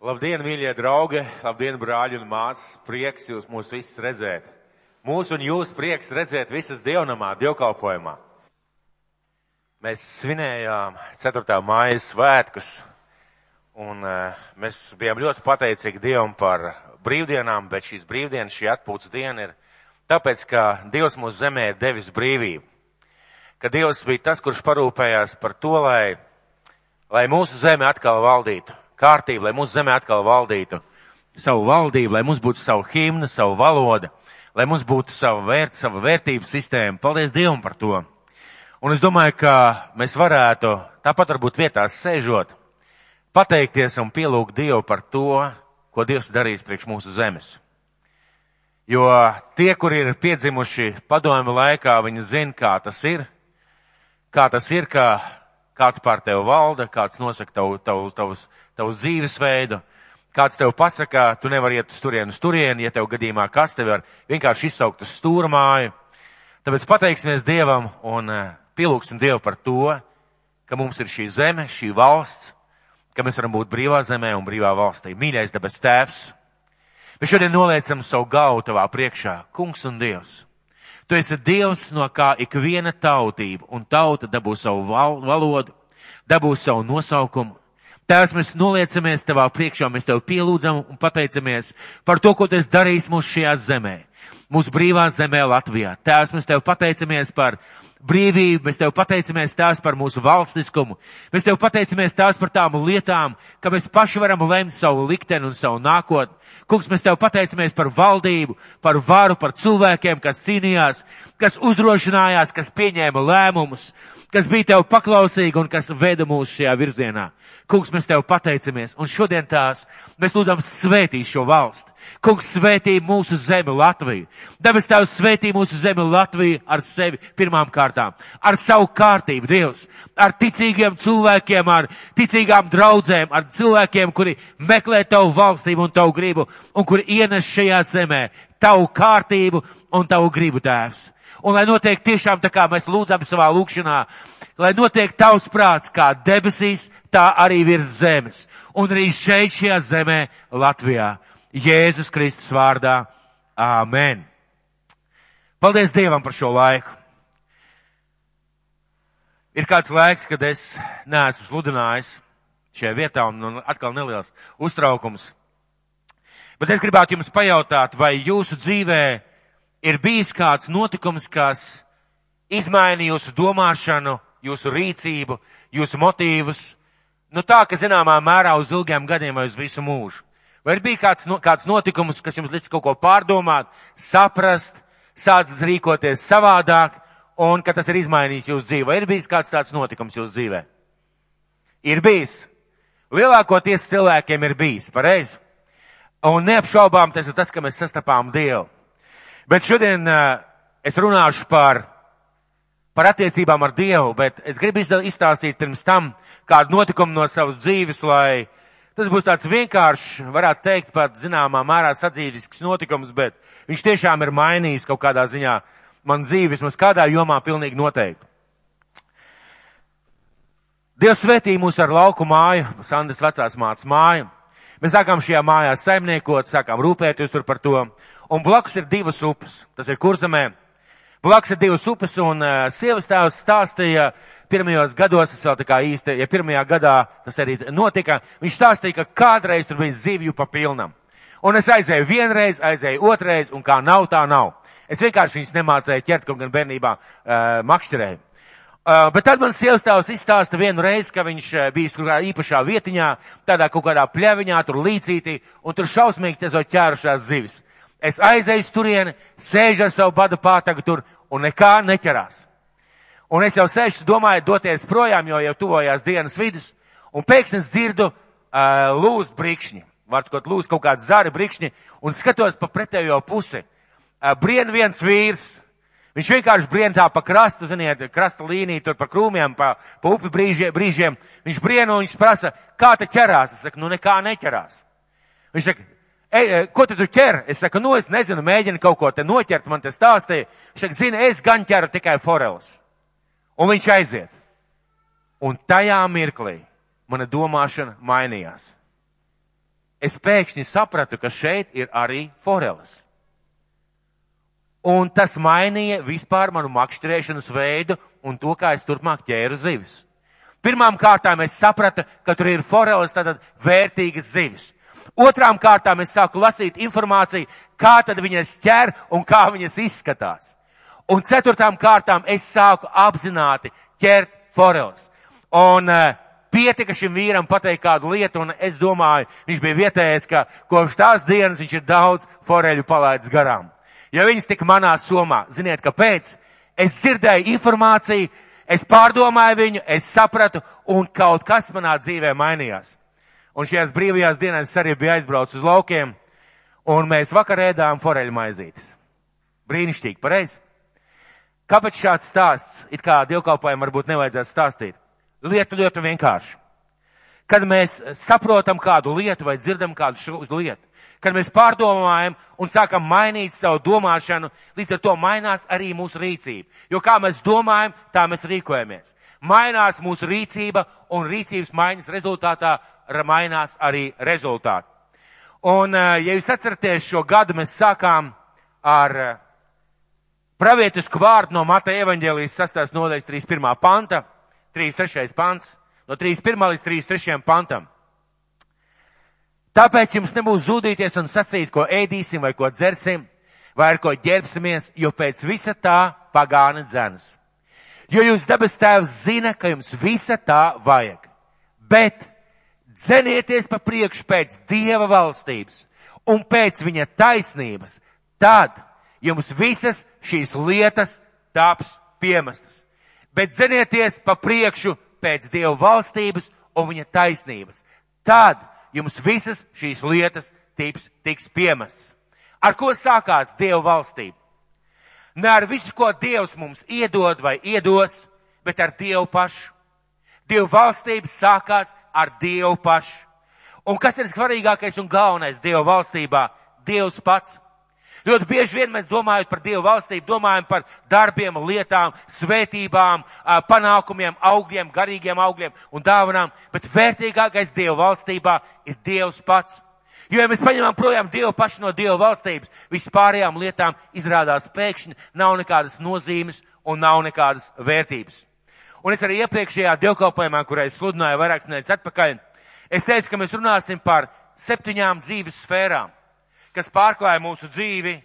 Labdien, mīļie draugi! Labdien, brāļi un māsas! Prieks jūs mūs visus redzēt! Mūsu un jūs prieks redzēt visus dievnamā, dievkalpojumā. Mēs svinējām 4. mājas svētkus, un uh, mēs bijām ļoti pateicīgi Dievam par brīvdienām, bet šīs brīvdienas, šī atpūtas diena ir tāpēc, ka Dievs mūsu zemē ir devis brīvību. Ka Dievs bija tas, kurš parūpējās par to, lai, lai mūsu zeme atkal valdītu kārtību, lai mūsu zemē atkal valdītu savu valdību, lai mums būtu savu himnu, savu valodu, lai mums būtu sava vērt, sava vērtību sistēma. Paldies Dievam par to. Un es domāju, ka mēs varētu, tāpat varbūt vietās sēžot, pateikties un pielūgt Dievu par to, ko Dievs darīs priekš mūsu zemes. Jo tie, kuri ir piedzimuši padomju laikā, viņi zina, kā tas ir, kā tas ir, ka kāds pār tevi valda, kāds nosaka tavu, tavu, tavus, tavu dzīvesveidu, kāds tev pasaka, tu nevari iet uz turienu, uz turienu, ja tev gadījumā kas tevi var vienkārši izsaukt uz stūrmāju. Tāpēc pateiksimies Dievam un eh, pielūgsim Dievu par to, ka mums ir šī zeme, šī valsts, ka mēs varam būt brīvā zemē un brīvā valstī. Mīļais debes tēvs, mēs šodien noliecam savu galvu tavā priekšā, kungs un Dievs. Tu esi Dievs, no kā ik viena tautība un tauta dabū savu val valodu, dabū savu nosaukumu. Tēvs, mēs noliecamies tavā priekšā, mēs tev pielūdzam un pateicamies par to, ko tu esi darījis mūsu šajā zemē, mūsu brīvā zemē Latvijā. Tēvs, mēs tev pateicamies par brīvību, mēs tev pateicamies tās par mūsu valstiskumu, mēs tev pateicamies tās par tām lietām, ka mēs paši varam lemt savu likteni un savu nākotni. Kungs, mēs tev pateicamies par valdību, par varu, par cilvēkiem, kas cīnījās, kas uzdrošinājās, kas pieņēma lēmumus, kas bija tev paklausīgi un kas veda mūs šajā virzienā. Kungs, mēs tev pateicamies, un šodien tās mēs lūdam svētī šo valsti. Kungs svētī mūsu zemi Latviju. Debes Tēvs svētī mūsu zemi Latviju ar sevi pirmām kārtām, ar savu kārtību, Dievs, ar ticīgiem cilvēkiem, ar ticīgām draudzēm, ar cilvēkiem, kuri meklē Tavu valstību un Tavu gribu, un kuri ienes šajā zemē Tavu kārtību un Tavu gribu, Tēvs. Un lai notiek tiešām tā kā mēs lūdzam savā lūkšanā, lai notiek tavs prāts kā debesīs, tā arī virs zemes. Un arī šeit šajā zemē Latvijā. Jēzus Kristus vārdā. Āmen. Paldies Dievam par šo laiku. Ir kāds laiks, kad es neesmu sludinājis šajā vietā un, atkal neliels uztraukums. Bet es gribētu jums pajautāt, vai jūsu dzīvē ir bijis kāds notikums, kas izmaina jūsu domāšanu, jūsu rīcību, jūsu motīvus, nu tā, ka zināmā mērā uz ilgiem gadiem vai uz visu mūžu. Vai ir bija kāds, kāds notikums, kas jums lic kaut ko pārdomāt, saprast, sācis rīkoties savādāk, un ka tas ir izmainījis jūsu dzīvi? Vai ir bijis kāds tāds notikums jūsu dzīvē? Ir bijis. Lielākoties cilvēkiem ir bijis, pareizi. Un neapšaubām tas ir tas, ka mēs sastapām Dievu. Bet šodien uh, es runāšu par, par attiecībām ar Dievu, bet es gribu izstāstīt pirms tam kādu notikumu no savas dzīves, lai tas būs tāds vienkāršs, varētu teikt, pat zināmā mērā sadzīvisks notikums, bet viņš tiešām ir mainījis kaut kādā ziņā man dzīvi, vismaz kādā jomā pilnīgi noteikti. Dievs svētīja mūs ar lauku māju, Sandas vecās mācas māju. Mēs sākām šajā mājā saimniekot, sākām rūpēties tur par to. Un blakus ir divas upes. Tas ir kurzemē. Blakus ir divas upes un uh, sievas tēvs stāstīja pirmajos gados, es vēl tā kā īsti, ja pirmajā gadā tas arī notika, viņš stāstīja, ka kādreiz tur bija zivju pa pilnam. Un es aizēju vienreiz, aizēju otrreiz, un kā nav, tā nav. Es vienkārši viņus nemācēju ķert, kaut gan bērnībā uh, makšķerēju. Uh, bet tad man sievas tēvs izstāsta vienu reizi, ka viņš bijis kaut kādā īpašā vietiņā, tādā kaut kādā pļaviņā, tur līcītī, un tur šausmīgi tezot ķērušās zivis. Es aizēju turieni, sēžu ar savu badu pātagu tur un nekā neķerās. Un es jau sēžu, domāju, doties projām, jo jau tuvojās dienas vidus, un pēkšņi dzirdu uh, lūst brikšņi. Vārds kaut lūst kaut kāds zari brikšņi, un skatos pa pretējo pusi. Uh, brien viens vīrs, viņš vienkārši brien tā pa krastu, ziniet, krasta līniju tur pa krūmiem, pa, pa upi brīžiem, brīžiem. Viņš brien un viņš prasa, kā te ķerās? Es saku, nu nekā neķerās. Viņš saka, Ej, ko tu ķer? Es saku, nu, es nezinu, mēģinu kaut ko te noķert, man te stāstīja. Viņš saka, zini, es gan ķeru tikai foreles. Un viņš aiziet. Un tajā mirklī mana domāšana mainījās. es pēkšņi sapratu, ka šeit ir arī foreles. Un tas mainīja vispār manu makšķerēšanas veidu un to, kā es turpmāk ķēru zivis. Pirmām kārtām es sapratu, ka tur ir foreles, tātad vērtīgas zivis. Otrām kārtām es sāku lasīt informāciju, kā tad viņas ķer un kā viņas izskatās. Un ceturtām kārtām es sāku apzināti ķert foreles. Un uh, pietika šim vīram pateikt kādu lietu, un es domāju, viņš bija vietējais, ka kopš tās dienas viņš ir daudz foreļu palaidis garām. Ja viņas tik manā somā, ziniet, kāpēc? Es dzirdēju informāciju, es pārdomāju viņu, es sapratu, un kaut kas manā dzīvē mainījās. Un šajās brīvajās dienās es arī biju aizbraucis uz laukiem, un mēs vakar ēdām foreļu maizītes. Brīnišķīgi, pareizi? Kāpēc šāds stāsts, it kā dievkalpojiem varbūt nevajadzētu stāstīt? Lieta ļoti vienkārši. Kad mēs saprotam kādu lietu vai dzirdam kādu lietu, kad mēs pārdomājam un sākam mainīt savu domāšanu, līdz ar to mainās arī mūsu rīcība. Jo kā mēs domājam, tā mēs rīkojamies. Mainās mūsu rīcība un rīcības maiņas rezultātā mainās arī rezultāti. Un, eh, ja jūs atceraties, šo gadu mēs sākām ar eh, pravietisku vārdu no Mateja evaņģēlijas 6. nodaļas 31. panta, 33. pants, no 31. līdz 33. pantam. Tāpēc jums nebūs zudīties un sacīt, ko ēdīsim vai ko dzersim, vai ar ko ģērbsimies, jo pēc visa tā pagāna dzēnas. Jo jūs dabas tēvs zina, ka jums visa tā vajag. Bet Cenieties pa priekšu pēc Dieva valstības un pēc viņa taisnības, tad jums visas šīs lietas taps piemestas. Bet zenieties pa priekšu pēc Dieva valstības un viņa taisnības. Tad jums visas šīs lietas tips, tiks piemestas. Ar ko sākās Dieva valstība? Ne ar visu, ko Dievs mums iedod vai iedos, bet ar Dievu pašu. Dieva valstība sākās ar Dievu pašu. Un kas ir svarīgākais un galvenais Dieva valstībā? Dievs pats. Ļoti bieži vien mēs domājam par Dievu valstību, domājam par darbiem, lietām, svētībām, panākumiem, augļiem, garīgiem augļiem un dāvanām, bet vērtīgākais Dievu valstībā ir Dievs pats. Jo, ja mēs paņemam projām Dievu pašu no Dieva valstības, vispārējām lietām izrādās pēkšņi nav nekādas nozīmes un nav nekādas vērtības. Un es arī iepriekšējā dievkalpojumā, kurā es sludināju vairākas nedēļas atpakaļ, es teicu, ka mēs runāsim par septiņām dzīves sfērām, kas pārklāja mūsu dzīvi,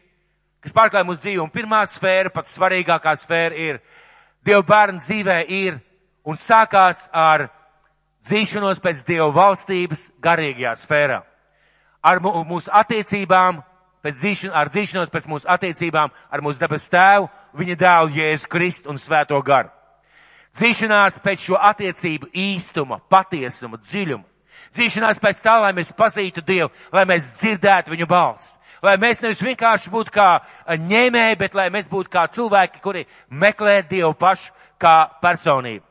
kas pārklāja mūsu dzīvi. Un pirmā sfēra, pat svarīgākā sfēra ir, Dieva bērnu dzīvē ir un sākās ar dzīšanos pēc Dieva valstības garīgajā sfērā. Ar mūsu attiecībām, pēc dzīšan, ar dzīšanos pēc mūsu attiecībām ar mūsu debes tēvu, viņa dēlu Jēzu Kristu un Svēto garu. Dzīšanās pēc šo attiecību īstuma, patiesuma, dziļuma. Dzīšanās pēc tā, lai mēs pazītu Dievu, lai mēs dzirdētu viņu balsi. Lai mēs nevis vienkārši būtu kā ņēmēji, bet lai mēs būtu kā cilvēki, kuri meklē Dievu pašu kā personību.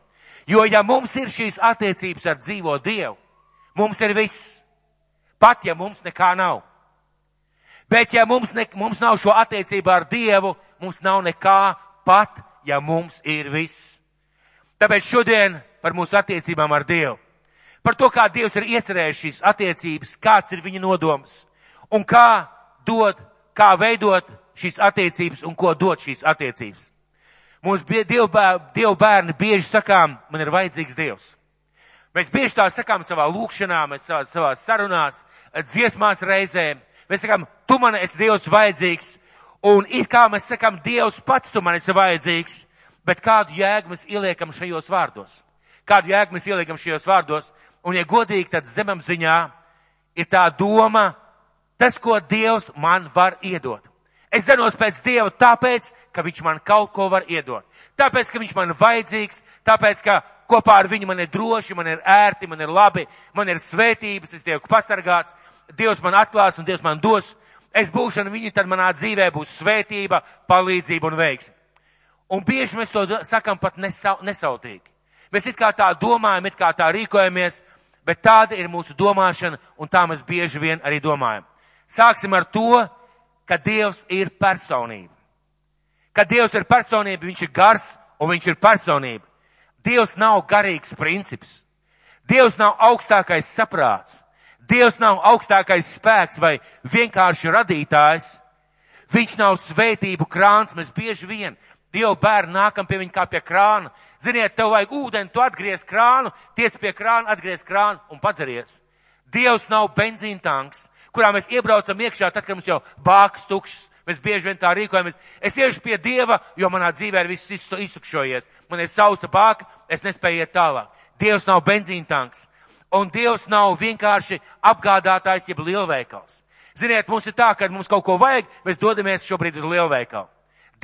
Jo ja mums ir šīs attiecības ar dzīvo Dievu, mums ir viss. Pat ja mums nekā nav. Bet ja mums, ne, mums nav šo attiecību ar Dievu, mums nav nekā pat, ja mums ir viss. Tāpēc šodien par mūsu attiecībām ar Dievu. Par to, kā Dievs ir iecerējis šīs attiecības, kāds ir viņa nodoms un kā dot, kā veidot šīs attiecības un ko dot šīs attiecības. Mums Dievu bērni bieži sakām, man ir vajadzīgs Dievs. Mēs bieži tā sakām savā lūkšanā, mēs savā, savā sarunās, dziesmās reizēm. Mēs sakām, tu man esi Dievs vajadzīgs. Un it kā mēs sakām, Dievs pats tu man esi vajadzīgs. Bet kādu jēgu mēs ieliekam šajos vārdos? Kādu jēgu mēs ieliekam šajos vārdos? Un, ja godīgi, tad zemapziņā ir tā doma, tas, ko Dievs man var iedot. Es zenos pēc Dieva tāpēc, ka Viņš man kaut ko var iedot. Tāpēc, ka Viņš man ir vajadzīgs, tāpēc, ka kopā ar viņu man ir droši, man ir ērti, man ir labi, man ir svētības, es tieku pasargāts, Dievs man atklās un Dievs man dos. Es būšu ar viņu, tad manā dzīvē būs svētība, palīdzība un veiksme. Un bieži mēs to sakam pat nesau, nesautīgi. Mēs it kā tā domājam, it kā tā rīkojamies, bet tāda ir mūsu domāšana, un tā mēs bieži vien arī domājam. Sāksim ar to, ka Dievs ir personība. Kad Dievs ir personība, viņš ir gars un viņš ir personība. Dievs nav garīgs princips. Dievs nav augstākais saprāts. Dievs nav augstākais spēks vai vienkārši radītājs. Viņš nav svētību krāns, mēs bieži vien Dievu bērni nākam pie viņa kā pie krāna. Ziniet, tev vajag ūdeni, tu atgriez krānu, tiec pie krāna, atgriez krānu un padzeries. Dievs nav benzīna tanks, kurā mēs iebraucam iekšā, tad, kad mums jau bāks tukšs. Mēs bieži vien tā rīkojamies. Es iešu pie Dieva, jo manā dzīvē ir viss izsukšojies. Man ir sausa bāka, es nespēju iet tālāk. Dievs nav benzīna tanks. Un Dievs nav vienkārši apgādātājs, jeb lielveikals. Ziniet, mums ir tā, ka mums kaut ko vajag, mēs dodamies šobrīd uz lielveikalu.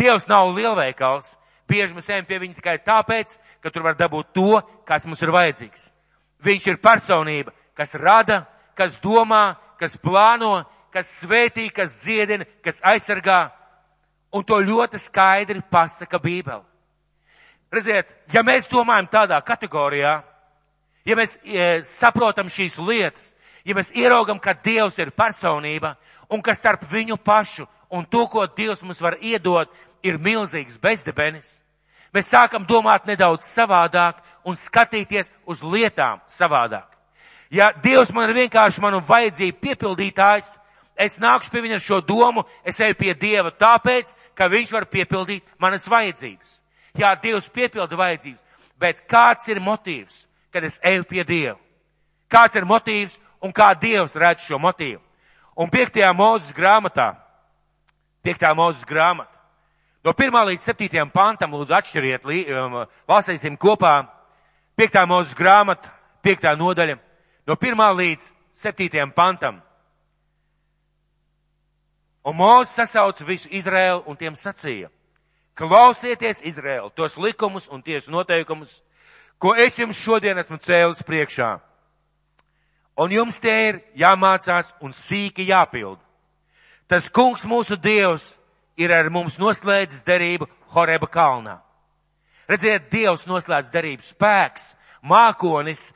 Dievs nav lielveikals. Bieži mēs ejam pie viņa tikai tāpēc, ka tur var dabūt to, kas mums ir vajadzīgs. Viņš ir personība, kas rada, kas domā, kas plāno, kas svētī, kas dziedina, kas aizsargā. Un to ļoti skaidri pasaka Bībele. Redziet, ja mēs domājam tādā kategorijā, ja mēs e, saprotam šīs lietas, ja mēs ieraugam, ka Dievs ir personība un ka starp viņu pašu un to, ko Dievs mums var iedot, ir milzīgs bezdebenis, mēs sākam domāt nedaudz savādāk un skatīties uz lietām savādāk. Ja Dievs man ir vienkārši manu vajadzību piepildītājs, es nākšu pie viņa ar šo domu, es eju pie Dieva tāpēc, ka viņš var piepildīt manas vajadzības. Jā, Dievs piepilda vajadzības, bet kāds ir motīvs, kad es eju pie Dieva? Kāds ir motīvs un kā Dievs redz šo motīvu? Un piektajā mūzes grāmatā, piektā mūzes grāmata, no pirmā līdz septītajam pantam, lūdzu atšķiriet, um, lasīsim kopā, piektā mūzes grāmata, piektā nodaļa, no pirmā līdz septītajam pantam. Un Mūzes sasauca visu Izraēlu un tiem sacīja, klausieties Izraēlu, tos likumus un tiesu noteikumus, ko es jums šodien esmu cēlis priekšā. Un jums tie ir jāmācās un sīki jāpild. Tas kungs mūsu dievs ir ar mums noslēdzis derību Horeba kalnā. Redziet, Dievs noslēdz derību spēks, mākonis,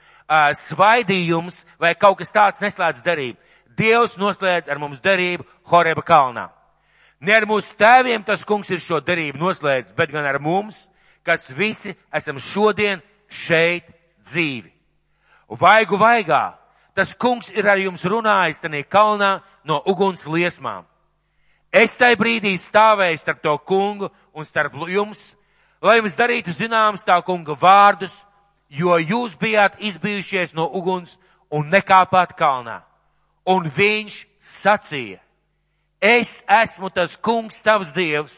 svaidījums vai kaut kas tāds neslēdz derību. Dievs noslēdz ar mums derību Horeba kalnā. Ne ar mūsu tēviem tas kungs ir šo derību noslēdzis, bet gan ar mums, kas visi esam šodien šeit dzīvi. Vaigu vaigā, tas kungs ir ar jums runājis tanī kalnā no uguns liesmām. Es tai brīdī stāvēju starp to kungu un starp jums, lai jums darītu zināms tā kunga vārdus, jo jūs bijāt izbijušies no uguns un nekāpāt kalnā. Un viņš sacīja, es esmu tas kungs tavs dievs,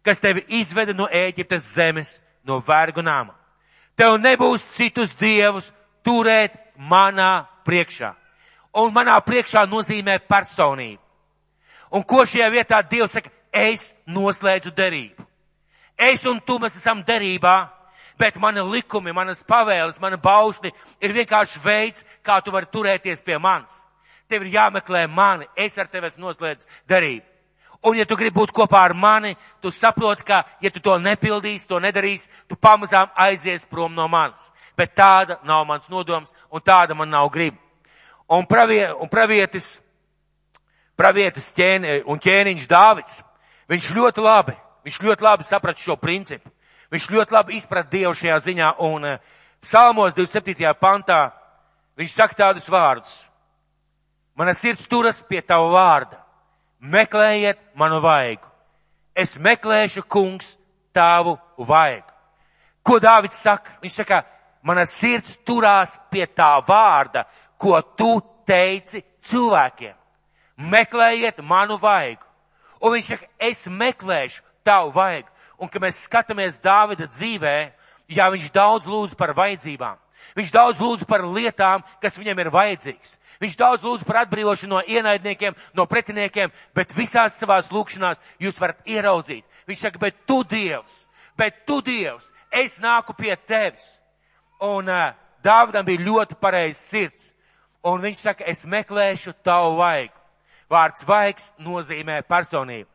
kas tevi izveda no Ēģiptes zemes, no vergu nama. Tev nebūs citus dievus turēt manā priekšā. Un manā priekšā nozīmē personību. Un ko šajā vietā Dievs saka? Es noslēdzu derību. Es un tu mēs esam derībā, bet mani likumi, manas pavēles, mana baušļi ir vienkārši veids, kā tu vari turēties pie manis. Tev ir jāmeklē mani, es ar tevi esmu noslēdzis derību. Un ja tu gribi būt kopā ar mani, tu saproti, ka ja tu to nepildīsi, to nedarīsi, tu pamazām aizies prom no manis. Bet tāda nav mans nodoms un tāda man nav griba. Un, pravie, un pravietis, pravietis ķēni, un ķēniņš Dāvids, viņš ļoti labi, viņš ļoti labi saprata šo principu. Viņš ļoti labi izprat Dievu šajā ziņā un eh, psalmos 27. pantā viņš saka tādus vārdus. Mana sirds turas pie tava vārda meklējiet manu vaigu. Es meklēšu, kungs, tavu vaigu. Ko Dāvids saka? Viņš saka, mana sirds turās pie tā vārda, ko tu teici cilvēkiem. Meklējiet manu vaigu. Un viņš saka, es meklēšu tavu vaigu. Un, kad mēs skatāmies Dāvida dzīvē, jā, viņš daudz lūdz par vajadzībām. Viņš daudz lūdz par lietām, kas viņam ir vajadzīgs. Viņš daudz lūdz par atbrīvošanu no ienaidniekiem, no pretiniekiem, bet visās savās lūkšanās jūs varat ieraudzīt. Viņš saka, bet tu Dievs, bet tu Dievs, es nāku pie tevis. Un uh, Dāvidam bija ļoti pareizs sirds. Un viņš saka, es meklēšu tavu vaigu. Vārds vaigs nozīmē personību.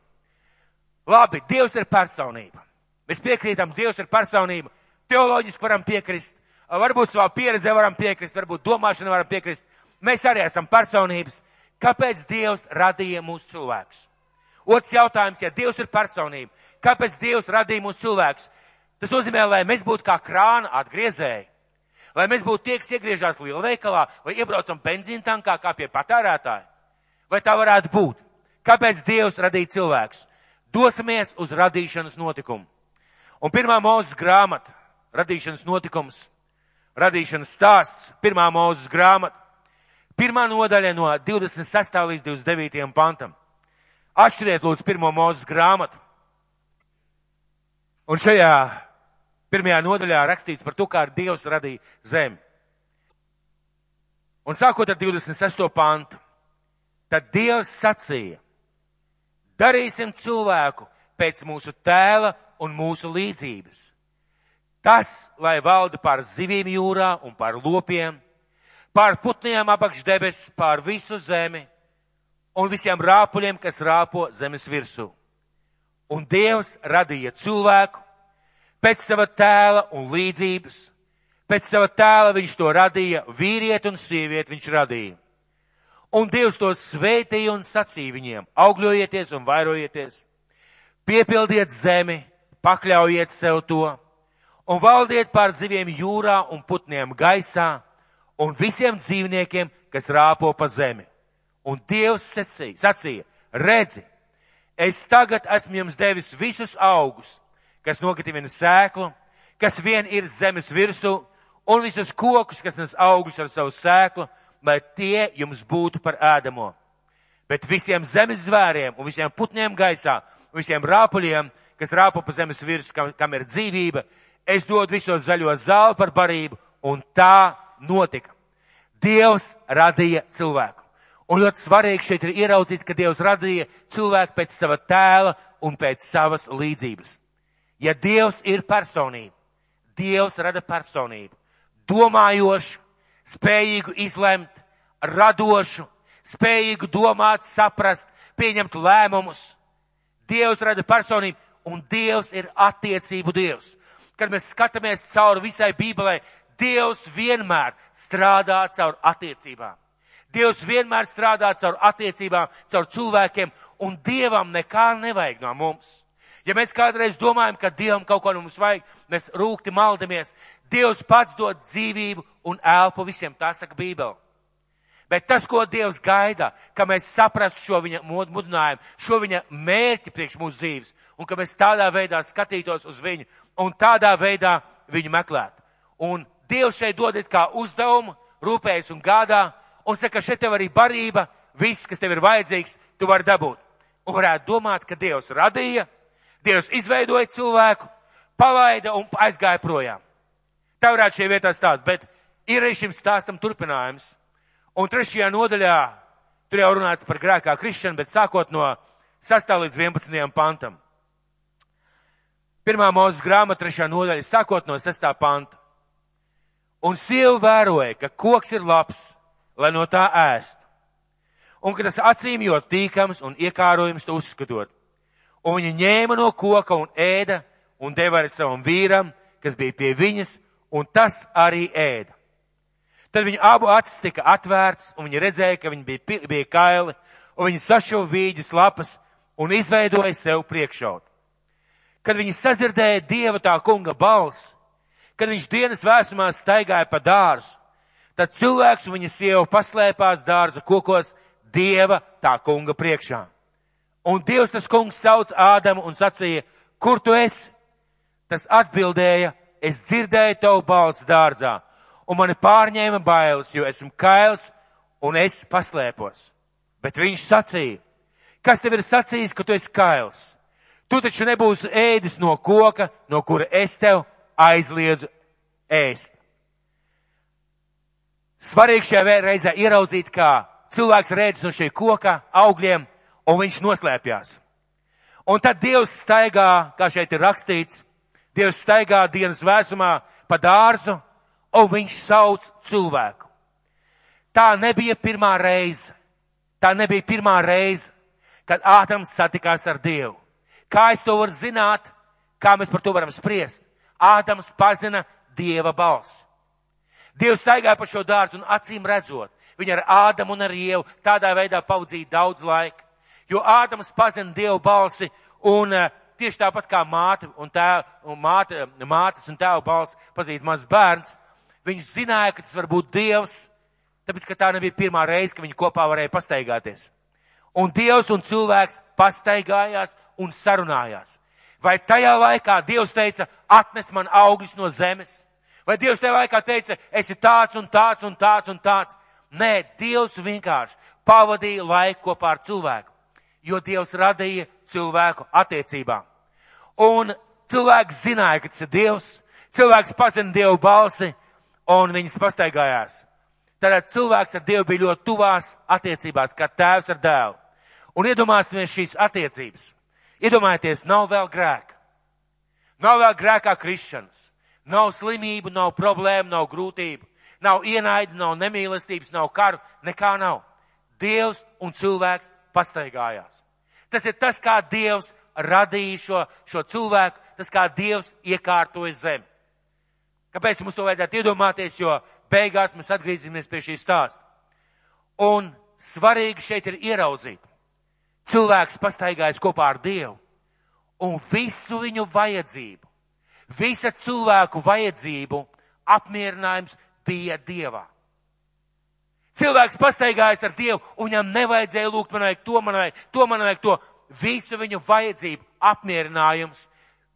Labi, Dievs ir personība. Mēs piekrītam, Dievs ir personība. Teoloģiski varam piekrist, varbūt savā pieredzē varam piekrist, varbūt domāšana varam piekrist. Mēs arī esam personības. Kāpēc Dievs radīja mūsu cilvēkus? Otrs jautājums, ja Dievs ir personība, kāpēc Dievs radīja mūsu cilvēkus? Tas nozīmē, lai mēs būtu kā krāna atgriezēji, Lai mēs būtu tie, kas iegriežās lielveikalā vai iebraucam benzīna tankā kā pie patērētāja. Vai tā varētu būt? Kāpēc Dievs radīja cilvēkus? Dosimies uz radīšanas notikumu. Un pirmā mūzes grāmata, radīšanas notikums, radīšanas stāsts, pirmā mūzes grāmata, pirmā nodaļa no 26. līdz 29. pantam. Atšķiriet lūdzu pirmo mūzes grāmatu. Un šajā pirmajā nodaļā rakstīts par to, kā Dievs radīja zemi. Un sākot ar 26. pantu, tad Dievs sacīja, darīsim cilvēku pēc mūsu tēla un mūsu līdzības. Tas, lai valda pār zivīm jūrā un pār lopiem, pār putniem apakš debesis, pār visu zemi un visiem rāpuļiem, kas rāpo zemes virsū. Un Dievs radīja cilvēku pēc sava tēla un līdzības. Pēc sava tēla viņš to radīja, vīrieti un sievieti viņš radīja. Un Dievs to svētīja un sacīja viņiem, augļojieties un vairojieties, piepildiet zemi, pakļaujiet sev to, un valdiet pār ziviem jūrā un putniem gaisā, un visiem dzīvniekiem, kas rāpo pa zemi. Un Dievs sacīja, sacīja, redzi, es tagad esmu jums devis visus augus, kas nogatīvina sēklu, kas vien ir zemes virsū, un visus kokus, kas nes augļus ar savu sēklu, lai tie jums būtu par ēdamo. Bet visiem zemes zvēriem un visiem putniem gaisā, un visiem rāpuļiem, kas rāpo pa zemes virsmu, kam, kam ir dzīvība, es dodu visos zaļo zāli par barību, un tā notika. Dievs radīja cilvēku. Un ļoti svarīgi šeit ir ieraudzīt, ka Dievs radīja cilvēku pēc sava tēla un pēc savas līdzības. Ja Dievs ir personība, Dievs rada personību, domājošu, spējīgu izlemt, radošu, spējīgu domāt, saprast, pieņemt lēmumus. Dievs rada personību, un Dievs ir attiecību Dievs. Kad mēs skatāmies cauri visai Bībelē, Dievs vienmēr strādā caur attiecībām. Dievs vienmēr strādā caur attiecībām, caur cilvēkiem, un Dievam nekā nevajag no mums. Ja mēs kādreiz domājam, ka Dievam kaut ko no mums vajag, mēs rūkti maldamies. Dievs pats dod dzīvību un elpu visiem, tā saka Bībele. Bet tas, ko Dievs gaida, ka mēs saprastu šo viņa mudinājumu, šo viņa mērķi priekš mūsu dzīves, un ka mēs tādā veidā skatītos uz viņu, un tādā veidā viņu meklētu. Un Dievs šeit dod it kā uzdevumu, rūpējas un gādā, un saka, šeit tev arī barība, viss, kas tev ir vajadzīgs, tu vari dabūt. Un varētu domāt, ka Dievs radīja, Dievs izveidoja cilvēku, palaida un aizgāja projām. Tā varētu šie vietā stāst, bet ir arī šim stāstam turpinājums. Un trešajā nodaļā tur jau runāts par grēkā krišanu, bet sākot no 6. līdz 11. pantam. Pirmā mūzes grāmata, trešā nodaļa, sākot no 6. panta. Un sieva vēroja, ka koks ir labs, lai no tā ēst. Un ka tas acīm jo tīkams un iekārojums to uzskatot. Un viņa ņēma no koka un ēda un deva arī savam vīram, kas bija pie viņas, un tas arī ēda. Tad viņu abu acis tika atvērts, un viņi redzēja, ka viņi bija, bija kaili, un viņi sašuva vīģis lapas un izveidoja sev priekšautu. Kad viņi sadzirdēja Dieva tā kunga balss, kad viņš dienas vēsumā staigāja pa dārzu, Tad cilvēks un viņa sieva paslēpās dārza kokos Dieva tā kunga priekšā. Un Dievs tas kungs sauc Ādamu un sacīja, kur tu esi? Tas atbildēja, es dzirdēju tavu balsi dārzā, un mani pārņēma bailes, jo esmu kails un es paslēpos. Bet viņš sacīja, kas tev ir sacījis, ka tu esi kails? Tu taču nebūsi ēdis no koka, no kura es tev aizliedzu ēst. Svarīgi šajā reizē ieraudzīt, kā cilvēks redz no šī koka augļiem, un viņš noslēpjas. Un tad Dievs staigā, kā šeit ir rakstīts, Dievs staigā dienas vēsumā pa dārzu, un viņš sauc cilvēku. Tā nebija pirmā reize. Tā nebija pirmā reize, kad Ātams satikās ar Dievu. Kā es to varu zināt? Kā mēs par to varam spriest? Ādams pazina Dieva balsi. Dievs staigāja pa šo dārzu un acīm redzot, viņa ar Ādamu un ar Ievu tādā veidā pavadīja daudz laika. Jo Ādams pazina Dievu balsi un uh, tieši tāpat kā māte un, tēv, un māte, mātes un tēva balsi pazīt maz bērns, Viņš zināja, ka tas var būt Dievs, tāpēc, ka tā nebija pirmā reize, ka viņi kopā varēja pastaigāties. Un Dievs un cilvēks pastaigājās un sarunājās. Vai tajā laikā Dievs teica, atnes man augļus no zemes? Vai Dievs tajā laikā teica, esi tāds un tāds un tāds un tāds? Nē, Dievs vienkārši pavadīja laiku kopā ar cilvēku, jo Dievs radīja cilvēku attiecībām. Un cilvēks zināja, ka tas ir Dievs, cilvēks pazina Dievu balsi, un viņas pastaigājās. Tātad cilvēks ar Dievu bija ļoti tuvās attiecībās, kā tēvs ar dēlu. Un iedomāsimies šīs attiecības. Iedomājieties, nav vēl grēka. Nav vēl grēkā krišanas. Nav slimību, nav problēmu, nav grūtību. Nav ienaida, nav nemīlestības, nav karu, nekā nav. Dievs un cilvēks pastaigājās. Tas ir tas, kā Dievs radīja šo, šo cilvēku, tas kā Dievs iekārtoja zemi. Kāpēc mums to vajadzētu iedomāties, jo beigās mēs atgriezīsimies pie šī stāsta. Un svarīgi šeit ir ieraudzīt. Cilvēks pastaigājas kopā ar Dievu un visu viņu vajadzību, visa cilvēku vajadzību apmierinājums bija Dievā. Cilvēks pastaigājas ar Dievu un viņam nevajadzēja lūgt, man vajag to, man vajag to, man vajag to. Visu viņu vajadzību apmierinājums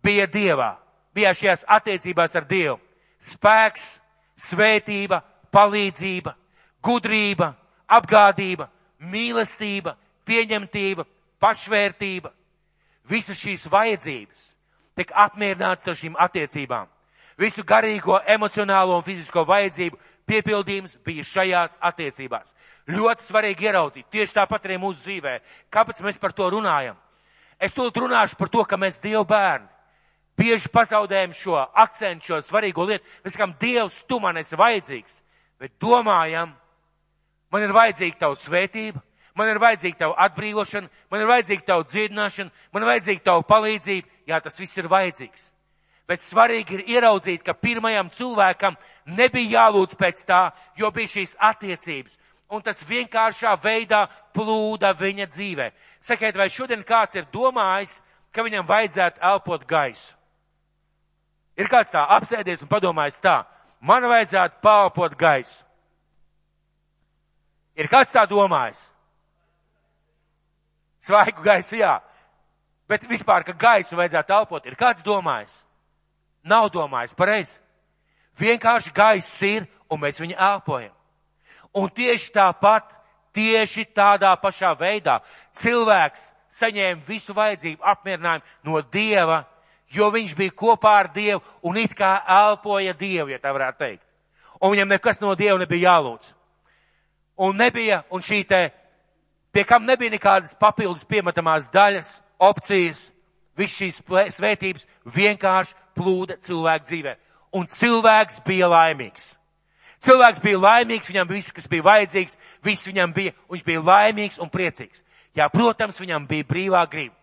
bija Dievā, bija šajās attiecībās ar Dievu spēks, svētība, palīdzība, gudrība, apgādība, mīlestība, pieņemtība, pašvērtība. Visas šīs vajadzības tiek apmierināts ar šīm attiecībām. Visu garīgo, emocionālo un fizisko vajadzību piepildījums bija šajās attiecībās. Ļoti svarīgi ieraudzīt, tieši tāpat arī mūsu dzīvē. Kāpēc mēs par to runājam? Es to runāšu par to, ka mēs Dievu bērni bieži pazaudējam šo akcentu, šo svarīgo lietu. Mēs sakām, Dievs, tu man esi vajadzīgs, bet domājam, man ir vajadzīga tavu svētību, man ir vajadzīga tavu atbrīvošana, man ir vajadzīga tavu dziedināšana, man ir vajadzīga tavu palīdzību. Jā, tas viss ir vajadzīgs. Bet svarīgi ir ieraudzīt, ka pirmajam cilvēkam nebija jālūdz pēc tā, jo bija šīs attiecības. Un tas vienkāršā veidā plūda viņa dzīvē. Sakiet, vai šodien kāds ir domājis, ka viņam vajadzētu elpot gaisu? Ir kāds tā apsēdies un padomājis tā, man vajadzētu palpot gaisu. Ir kāds tā domājis? Svaigu gaisu, jā. Bet vispār, ka gaisu vajadzētu elpot, ir kāds domājis? Nav domājis, pareizi. Vienkārši gaiss ir, un mēs viņu elpojam. Un tieši tāpat, tieši tādā pašā veidā cilvēks saņēma visu vajadzību apmierinājumu no Dieva jo viņš bija kopā ar Dievu un it kā elpoja Dievu, ja tā varētu teikt. Un viņam nekas no Dieva nebija jālūdz. Un nebija, un šī te, pie kam nebija nekādas papildus piemetamās daļas, opcijas, viss šīs svētības vienkārši plūda cilvēku dzīvē. Un cilvēks bija laimīgs. Cilvēks bija laimīgs, viņam viss, kas bija vajadzīgs, viss viņam bija, un viņš bija laimīgs un priecīgs. Jā, protams, viņam bija brīvā griba.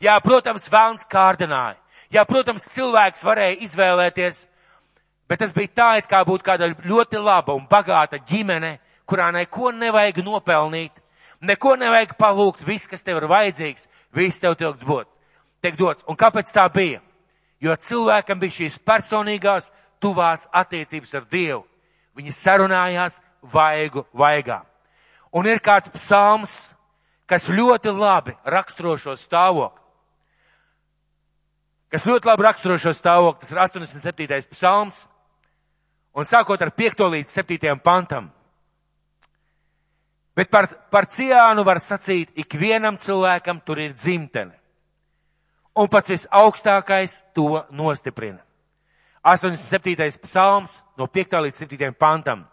Jā, protams, vēlns kārdināja. Jā, protams, cilvēks varēja izvēlēties, bet tas bija tā, it kā būtu kāda ļoti laba un bagāta ģimene, kurā neko nevajag nopelnīt, neko nevajag palūgt, viss, kas tev ir vajadzīgs, viss tev tiek dots. Tiek dots. Un kāpēc tā bija? Jo cilvēkam bija šīs personīgās, tuvās attiecības ar Dievu. Viņi sarunājās vaigu vaigā. Un ir kāds psalms, kas ļoti labi raksturo šo stāvokli kas ļoti labi raksturo šo stāvokli. Tas ir 87. psalms. Un sākot ar 5. līdz 7. pantam. Bet par, par ciānu var sacīt, ikvienam cilvēkam tur ir dzimtene. Un pats visaugstākais to nostiprina. 87. psalms no 5. līdz 7. pantam.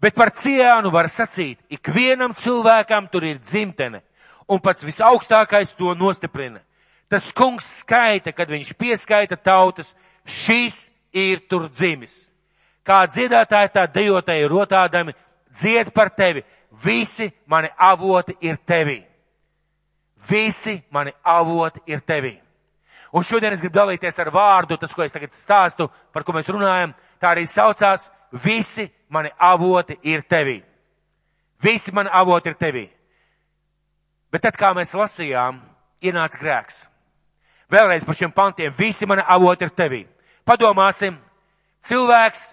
Bet par ciānu var sacīt, ikvienam cilvēkam tur ir dzimtene. Un pats visaugstākais to nostiprina. Tas kungs skaita, kad viņš pieskaita tautas, šis ir tur dzimis. Kā dziedātāji tā dejotāji rotādami, dzied par tevi, visi mani avoti ir tevī. Visi mani avoti ir tevī. Un šodien es gribu dalīties ar vārdu, tas, ko es tagad stāstu, par ko mēs runājam, tā arī saucās, visi mani avoti ir tevī. Visi mani avoti ir tevī. Bet tad, kā mēs lasījām, ienāca grēks. Vēlreiz par šiem pantiem. Visi mani avoti ir tevī. Padomāsim, cilvēks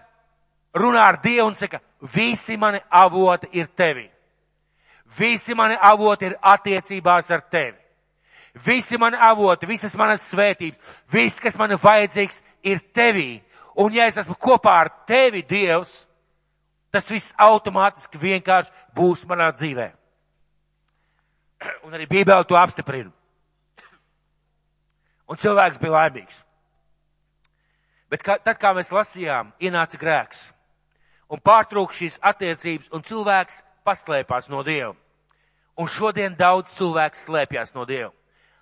runā ar Dievu un saka, visi mani avoti ir tevi. Visi mani avoti ir attiecībās ar tevi. Visi mani avoti, visas manas svētības, viss, kas man ir vajadzīgs, ir tevī. Un ja es esmu kopā ar tevi, Dievs, tas viss automātiski vienkārši būs manā dzīvē. Un arī Bībele to apstiprina. Un cilvēks bija laimīgs. Bet kā, tad, kā mēs lasījām, ienāca grēks un pārtrūk šīs attiecības, un cilvēks paslēpās no Dieva. Un šodien daudz cilvēku slēpjas no Dieva.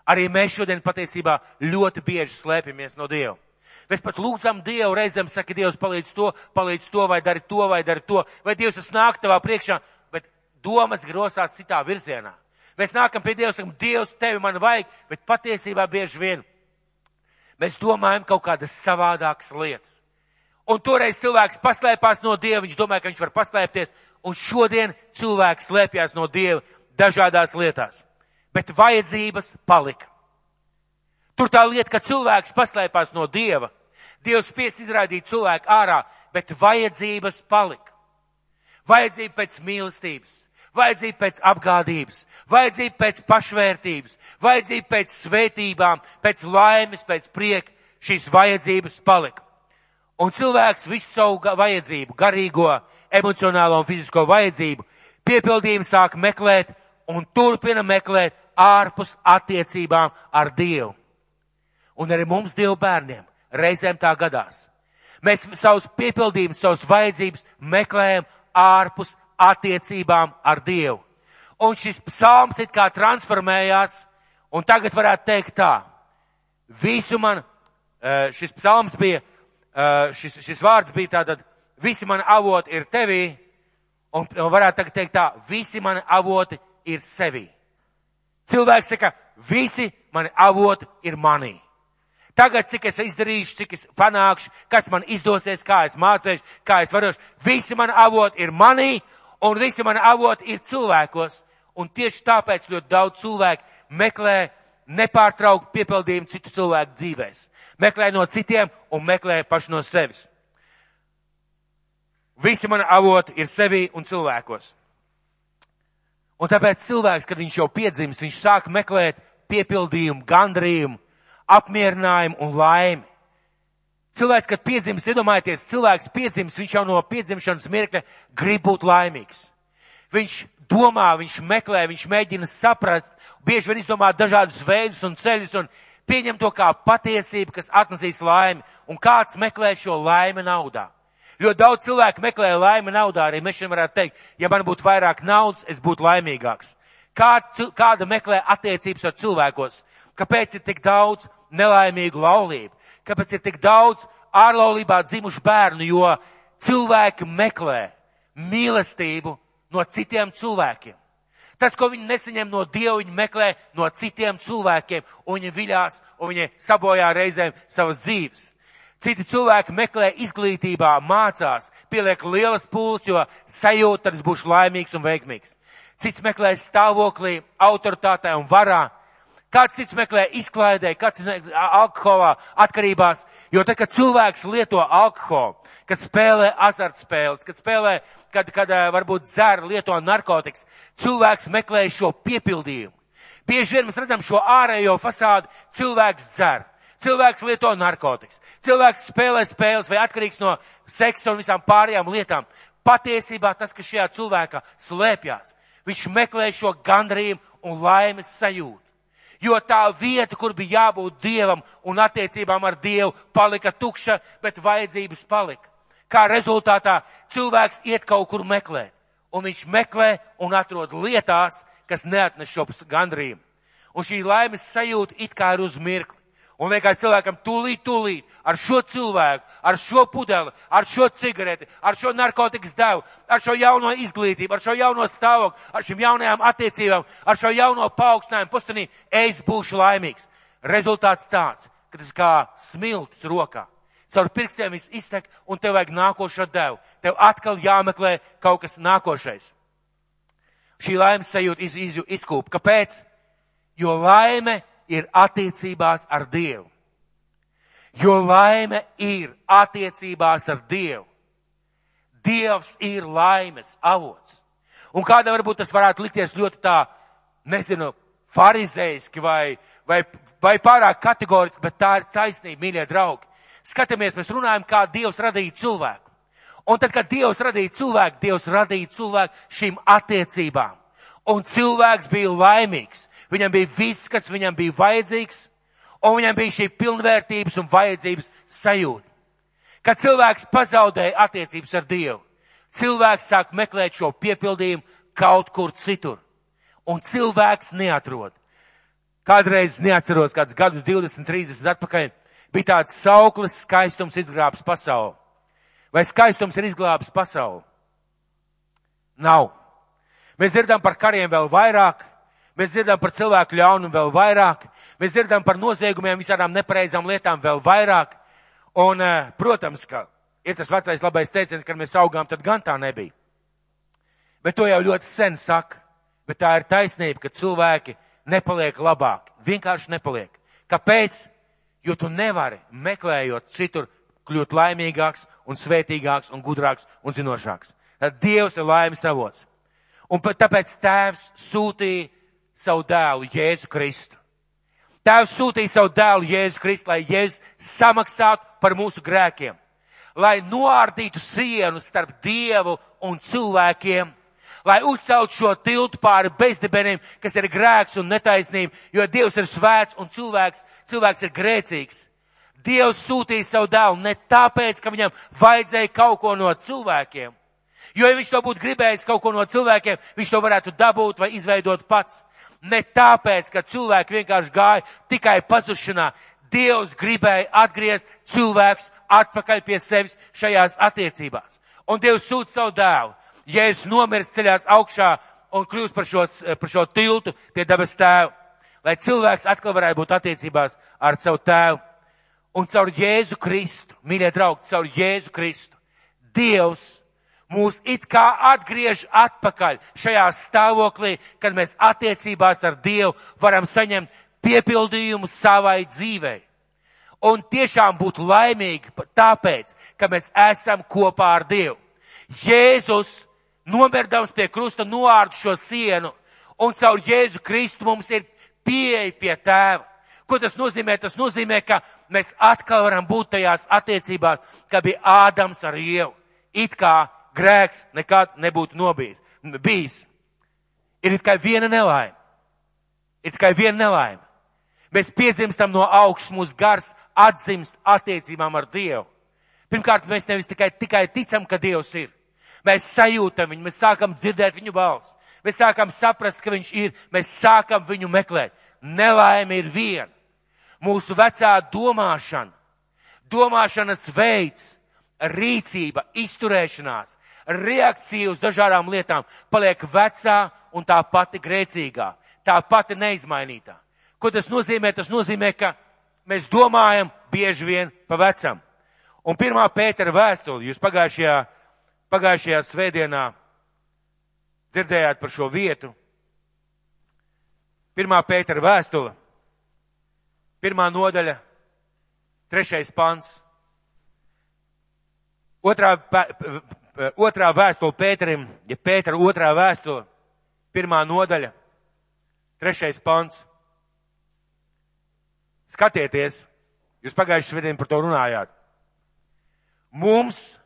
Arī mēs šodien patiesībā ļoti bieži slēpjamies no Dieva. Mēs pat lūdzam Dievu, reizēm saka, Dievs palīdz to, palīdz to, vai dari to, vai dari to, vai Dievs tas nāk tavā priekšā, bet domas grosās citā virzienā. Mēs nākam pie Dieva, sakam, Dievs, tevi man vajag, bet patiesībā bieži vien Mēs domājam kaut kādas savādākas lietas. Un toreiz cilvēks paslēpās no Dieva, viņš domāja, ka viņš var paslēpties, un šodien cilvēks slēpjas no Dieva dažādās lietās. Bet vajadzības palika. Tur tā lieta, ka cilvēks paslēpās no Dieva, Dievs spiest izraidīt cilvēku ārā, bet vajadzības palika. Vajadzība pēc mīlestības, vajadzība pēc apgādības, vajadzība pēc pašvērtības, vajadzība pēc svētībām, pēc laimes, pēc prieka, šīs vajadzības palika. Un cilvēks visu savu vajadzību, garīgo, emocionālo un fizisko vajadzību, piepildījumu sāk meklēt un turpina meklēt ārpus attiecībām ar Dievu. Un arī mums, Dievu bērniem, reizēm tā gadās. Mēs savus piepildījumus, savus vajadzības meklējam ārpus attiecībām ar Dievu. Un šis psalms it kā transformējās, un tagad varētu teikt tā. Visu man, eh, šis psalms bija, šis, šis vārds bija tātad, visi mani avoti ir tevī, un, un varētu tagad teikt tā, visi mani avoti ir sevī. Cilvēks saka, visi mani avoti ir manī. Tagad, cik es izdarīšu, cik es panākšu, kas man izdosies, kā es mācīšu, kā es varošu, visi mani avoti ir manī, un visi mani avoti ir cilvēkos, un tieši tāpēc ļoti daudz cilvēku meklē nepārtraukt piepildījumu citu cilvēku dzīvēs. Meklē no citiem un meklē paši no sevis. Visi mani avoti ir sevī un cilvēkos. Un tāpēc cilvēks, kad viņš jau piedzimst, viņš sāk meklēt piepildījumu, gandrījumu, apmierinājumu un laimi. Cilvēks, kad piedzimst, iedomājieties, cilvēks piedzimst, viņš jau no piedzimšanas mirkļa grib būt laimīgs. Viņš domā, viņš meklē, viņš mēģina saprast, bieži vien izdomā dažādus veidus un ceļus un pieņem to kā patiesību, kas atnesīs laimi. Un kāds meklē šo laimi naudā? Ļoti daudz cilvēku meklē laimi naudā, arī mēs šodien varētu teikt, ja man būtu vairāk naudas, es būtu laimīgāks. Kāda, kāda meklē attiecības ar cilvēkos? Kāpēc ir tik daudz nelaimīgu laulību? kāpēc ir tik daudz ārlaulībā dzimušu bērnu, jo cilvēki meklē mīlestību no citiem cilvēkiem. Tas, ko viņi nesaņem no Dieva, viņi meklē no citiem cilvēkiem, un viņi viļās, un viņi sabojā reizēm savas dzīves. Citi cilvēki meklē izglītībā, mācās, pieliek lielas pūles, jo sajūta, ka būs laimīgs un veikmīgs. Cits meklē stāvoklī, autoritātē un varā, kāds cits meklē izklaidē, kāds alkoholā, atkarībās, jo tad, kad cilvēks lieto alkoholu, kad spēlē azartspēles, kad spēlē, kad, kad varbūt dzer, lieto narkotikas, cilvēks meklē šo piepildījumu. Bieži vien mēs redzam šo ārējo fasādu, cilvēks dzer. Cilvēks lieto narkotikas, cilvēks spēlē spēles vai atkarīgs no seksa un visām pārējām lietām. Patiesībā tas, kas šajā cilvēkā slēpjas, viņš meklē šo gandrību un laimes sajūtu jo tā vieta, kur bija jābūt Dievam un attiecībām ar Dievu, palika tukša, bet vajadzības palika. Kā rezultātā cilvēks iet kaut kur meklēt, un viņš meklē un atrod lietās, kas neatnes šo gandrību. Un šī laimes sajūta it kā ir uz mirkli. Un vienkārši cilvēkam tūlīt, tūlīt ar šo cilvēku, ar šo pudeli, ar šo cigareti, ar šo narkotikas devu, ar šo jauno izglītību, ar šo jauno stāvokli, ar šīm jaunajām attiecībām, ar šo jauno paaugstinājumu pustenī, es būšu laimīgs. Rezultāts tāds, ka tas kā smilts rokā. Caur pirkstiem viss iztek un tev vajag nākošo devu. Tev atkal jāmeklē kaut kas nākošais. Šī laimes sajūta iz, iz, izkūp. Kāpēc? Jo laime ir attiecībās ar Dievu. Jo laime ir attiecībās ar Dievu. Dievs ir laimes avots. Un kāda varbūt tas varētu likties ļoti tā, nezinu, farizeiski vai, vai, vai pārāk kategoriski, bet tā ir taisnība, mīļie draugi. Skatāmies, mēs runājam, kā Dievs radīja cilvēku. Un tad, kad Dievs radīja cilvēku, Dievs radīja cilvēku šīm attiecībām. Un cilvēks bija laimīgs. Viņam bija viss, kas viņam bija vajadzīgs, un viņam bija šī pilnvērtības un vajadzības sajūta. Kad cilvēks pazaudēja attiecības ar Dievu, cilvēks sāk meklēt šo piepildījumu kaut kur citur. Un cilvēks neatrod. Kādreiz neatceros, kāds gadus 20, 30 atpakaļ, bija tāds sauklis skaistums izglābs pasauli. Vai skaistums ir izglābs pasauli? Nav. Mēs dzirdam par kariem vēl vairāk, mēs dzirdam par cilvēku ļaunumu vēl vairāk, mēs dzirdam par noziegumiem, visādām nepareizām lietām vēl vairāk. Un, eh, protams, ka ir tas vecais labais teiciens, kad mēs augām, tad gan tā nebija. Bet to jau ļoti sen saka. Bet tā ir taisnība, ka cilvēki nepaliek labāki. Vienkārši nepaliek. Kāpēc? Jo tu nevari, meklējot citur, kļūt laimīgāks un svētīgāks un gudrāks un zinošāks. Tad Dievs ir laimes avots. Un tāpēc Tēvs sūtīja savu dēlu Jēzu Kristu. Tēvs sūtīja savu dēlu Jēzu Kristu, lai Jēzus samaksātu par mūsu grēkiem, lai noārdītu sienu starp Dievu un cilvēkiem, lai uzcelt šo tiltu pāri bezdibeniem, kas ir grēks un netaisnība, jo Dievs ir svēts un cilvēks, cilvēks ir grēcīgs. Dievs sūtīja savu dēlu ne tāpēc, ka viņam vajadzēja kaut ko no cilvēkiem, Jo, ja viņš to būtu gribējis kaut ko no cilvēkiem, viņš to varētu dabūt vai izveidot pats. Ne tāpēc, ka cilvēki vienkārši gāja tikai pazušanā. Dievs gribēja atgriezt cilvēks atpakaļ pie sevis šajās attiecībās. Un Dievs sūta savu dēlu. Jēzus nomirs ceļās augšā un kļūst par, šos, par šo tiltu pie dabas tēva. Lai cilvēks atkal varētu būt attiecībās ar savu tēvu. Un caur Jēzu Kristu, mīļie draugi, caur Jēzu Kristu, Dievs mūs it kā atgriež atpakaļ šajā stāvoklī, kad mēs attiecībās ar Dievu varam saņemt piepildījumu savai dzīvei. Un tiešām būt laimīgi tāpēc, ka mēs esam kopā ar Dievu. Jēzus nomirdams pie krusta noārdu šo sienu, un caur Jēzu Kristu mums ir pieeja pie tēva. Ko tas nozīmē? Tas nozīmē, ka mēs atkal varam būt tajās attiecībās, kā bija Ādams ar Ievu. It kā grēks nekad nebūtu nobijis. bijis. Ir tikai viena nelaime. Ir tikai viena nelaime. Mēs piedzimstam no augšas, mūsu gars atzimst attiecībām ar Dievu. Pirmkārt, mēs nevis tikai, tikai ticam, ka Dievs ir. Mēs sajūtam viņu, mēs sākam dzirdēt viņu balsi. Mēs sākam saprast, ka viņš ir, mēs sākam viņu meklēt. Nelaime ir viena. Mūsu vecā domāšana, domāšanas veids, rīcība, izturēšanās, reakcija uz dažādām lietām paliek vecā un tā pati grēcīgā, tā pati neizmainītā. Ko tas nozīmē? Tas nozīmē, ka mēs domājam bieži vien pa vecam. Un pirmā Pētera vēstuli, jūs pagājušajā, pagājušajā svētdienā dzirdējāt par šo vietu. Pirmā Pētera vēstule, pirmā nodaļa, trešais pants. Otrā otrā vēstule Pēterim, ja Pētera otrā vēstule, pirmā nodaļa, trešais pants. Skatieties, jūs pagājušajā svētdien par to runājāt. Mums,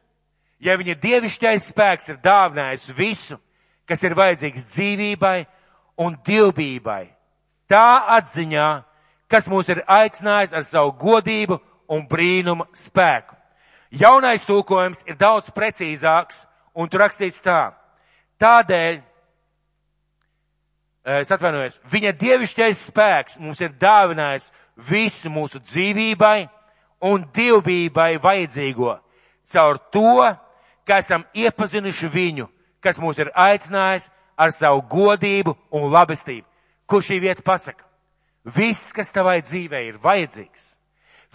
ja viņa dievišķais spēks ir dāvinājis visu, kas ir vajadzīgs dzīvībai un dievbībai, tā atziņā, kas mūs ir aicinājis ar savu godību un brīnuma spēku. Jaunais tulkojums ir daudz precīzāks, un tur rakstīts tā. Tādēļ, eh, es atvainojos, viņa dievišķais spēks mums ir dāvinājis visu mūsu dzīvībai un dievbībai vajadzīgo. Caur to, ka esam iepazinuši viņu, kas mūs ir aicinājis ar savu godību un labestību. Ko šī vieta pasaka? Viss, kas tavai dzīvē ir vajadzīgs,